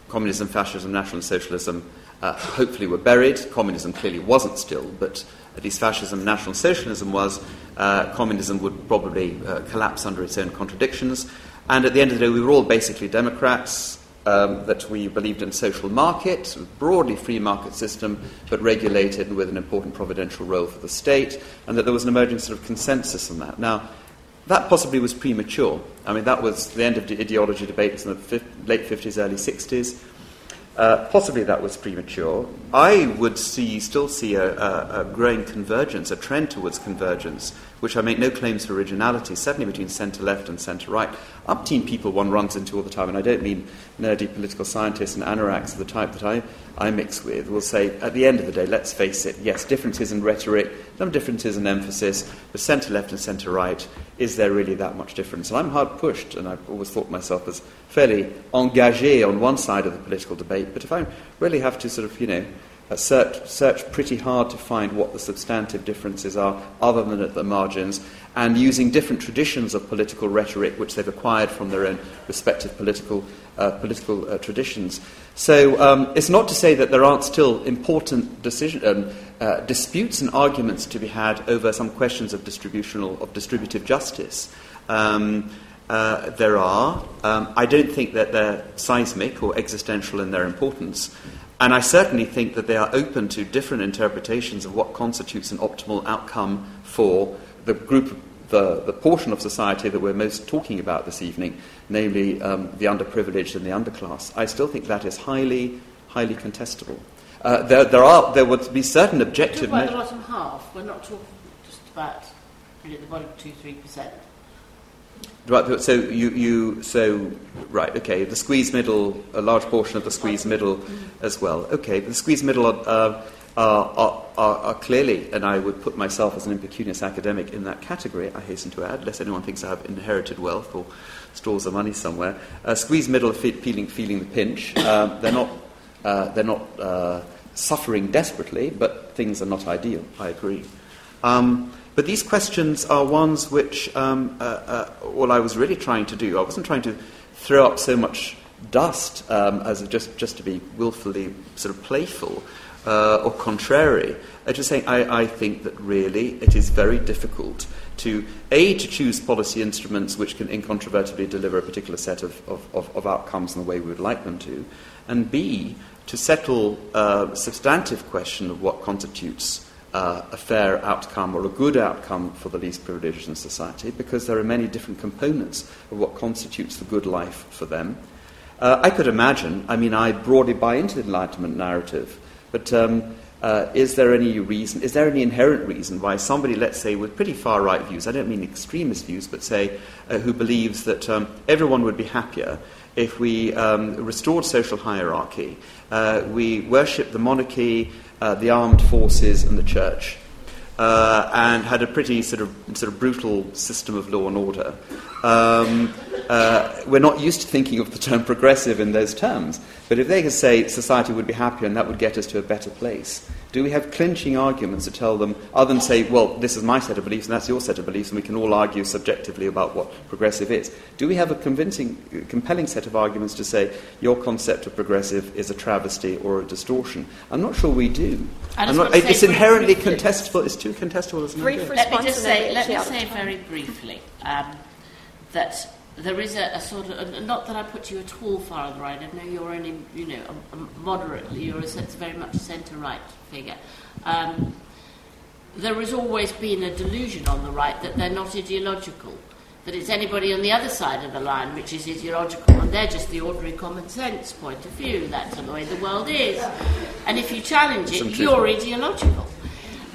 communism, fascism, national socialism, uh, hopefully were buried. Communism clearly wasn't still, but at least fascism, National Socialism was, uh, communism would probably uh, collapse under its own contradictions. And at the end of the day, we were all basically Democrats, um, that we believed in social market, broadly free market system, but regulated and with an important providential role for the state, and that there was an emerging sort of consensus on that. Now, that possibly was premature. I mean, that was the end of the ideology debates in the late 50s, early 60s. Uh, possibly that was premature. I would see, still see a, a, a, growing convergence, a trend towards convergence, which I make no claims for originality, certainly between centre left and centre right. Upteen people one runs into all the time, and I don't mean nerdy political scientists and anoraks of the type that I, I mix with, will say, at the end of the day, let's face it, yes, differences in rhetoric, some differences in emphasis, but centre left and centre right, is there really that much difference? And I'm hard pushed, and I've always thought myself as fairly engagé on one side of the political debate, but if I really have to sort of, you know, search, search pretty hard to find what the substantive differences are, other than at the margins, and using different traditions of political rhetoric which they've acquired from their own respective political, uh, political uh, traditions. So um, it's not to say that there aren't still important decision, um, uh, disputes and arguments to be had over some questions of distributional of distributive justice. Um, uh, there are. Um, I don't think that they're seismic or existential in their importance. And I certainly think that they are open to different interpretations of what constitutes an optimal outcome for the group, the, the portion of society that we're most talking about this evening, namely um, the underprivileged and the underclass. I still think that is highly, highly contestable. Uh, there, there, are, there would be certain objective measures. the bottom half. We're not talking just about really the bottom two, three percent. So you, you so right okay the squeeze middle a large portion of the squeeze middle as well okay the squeeze middle uh, are, are, are, clearly, and I would put myself as an impecunious academic in that category, I hasten to add, lest anyone thinks I have inherited wealth or stores of money somewhere. Uh, squeeze middle, feeling, feeling the pinch. Um, they're not, uh, they're not uh, suffering desperately, but things are not ideal, I agree. Um, but these questions are ones which, um, uh, uh, all I was really trying to do, I wasn't trying to throw up so much dust um, as just, just to be willfully sort of playful uh, or contrary. I just saying I, I think that really it is very difficult to A, to choose policy instruments which can incontrovertibly deliver a particular set of, of, of, of outcomes in the way we would like them to, and B, to settle uh, a substantive question of what constitutes uh, a fair outcome or a good outcome for the least privileged in society, because there are many different components of what constitutes the good life for them. Uh, I could imagine, I mean, I broadly buy into the Enlightenment narrative, but um, uh, is there any reason, is there any inherent reason why somebody, let's say, with pretty far right views, I don't mean extremist views, but say, uh, who believes that um, everyone would be happier if we um, restored social hierarchy, uh, we worship the monarchy, uh, the armed forces, and the church, uh, and had a pretty sort of, sort of brutal system of law and order. Um, uh, we're not used to thinking of the term progressive in those terms, but if they could say society would be happier and that would get us to a better place, do we have clinching arguments to tell them, other than say, well, this is my set of beliefs and that's your set of beliefs, and we can all argue subjectively about what progressive is? Do we have a convincing, compelling set of arguments to say your concept of progressive is a travesty or a distortion? I'm not sure we do. Not, it's inherently contestable. It's too contestable, isn't Brief it? Let me just say, let me say very briefly um, that there is a, a, sort of, not that I put you at all far on the right, I know you're only, you know, a, a moderately, you're a sense, very much a centre-right figure. Um, there has always been a delusion on the right that they're not ideological, that it's anybody on the other side of the line which is ideological, and they're just the ordinary common sense point of view. That's the way the world is. And if you challenge it, you're ideological.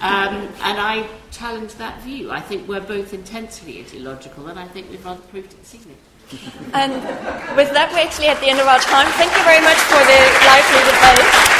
Um, and I challenge that view. I think we're both intensely ideological, and I think we've rather proved it this evening. And with that, we're actually at the end of our time. Thank you very much for the lively debate.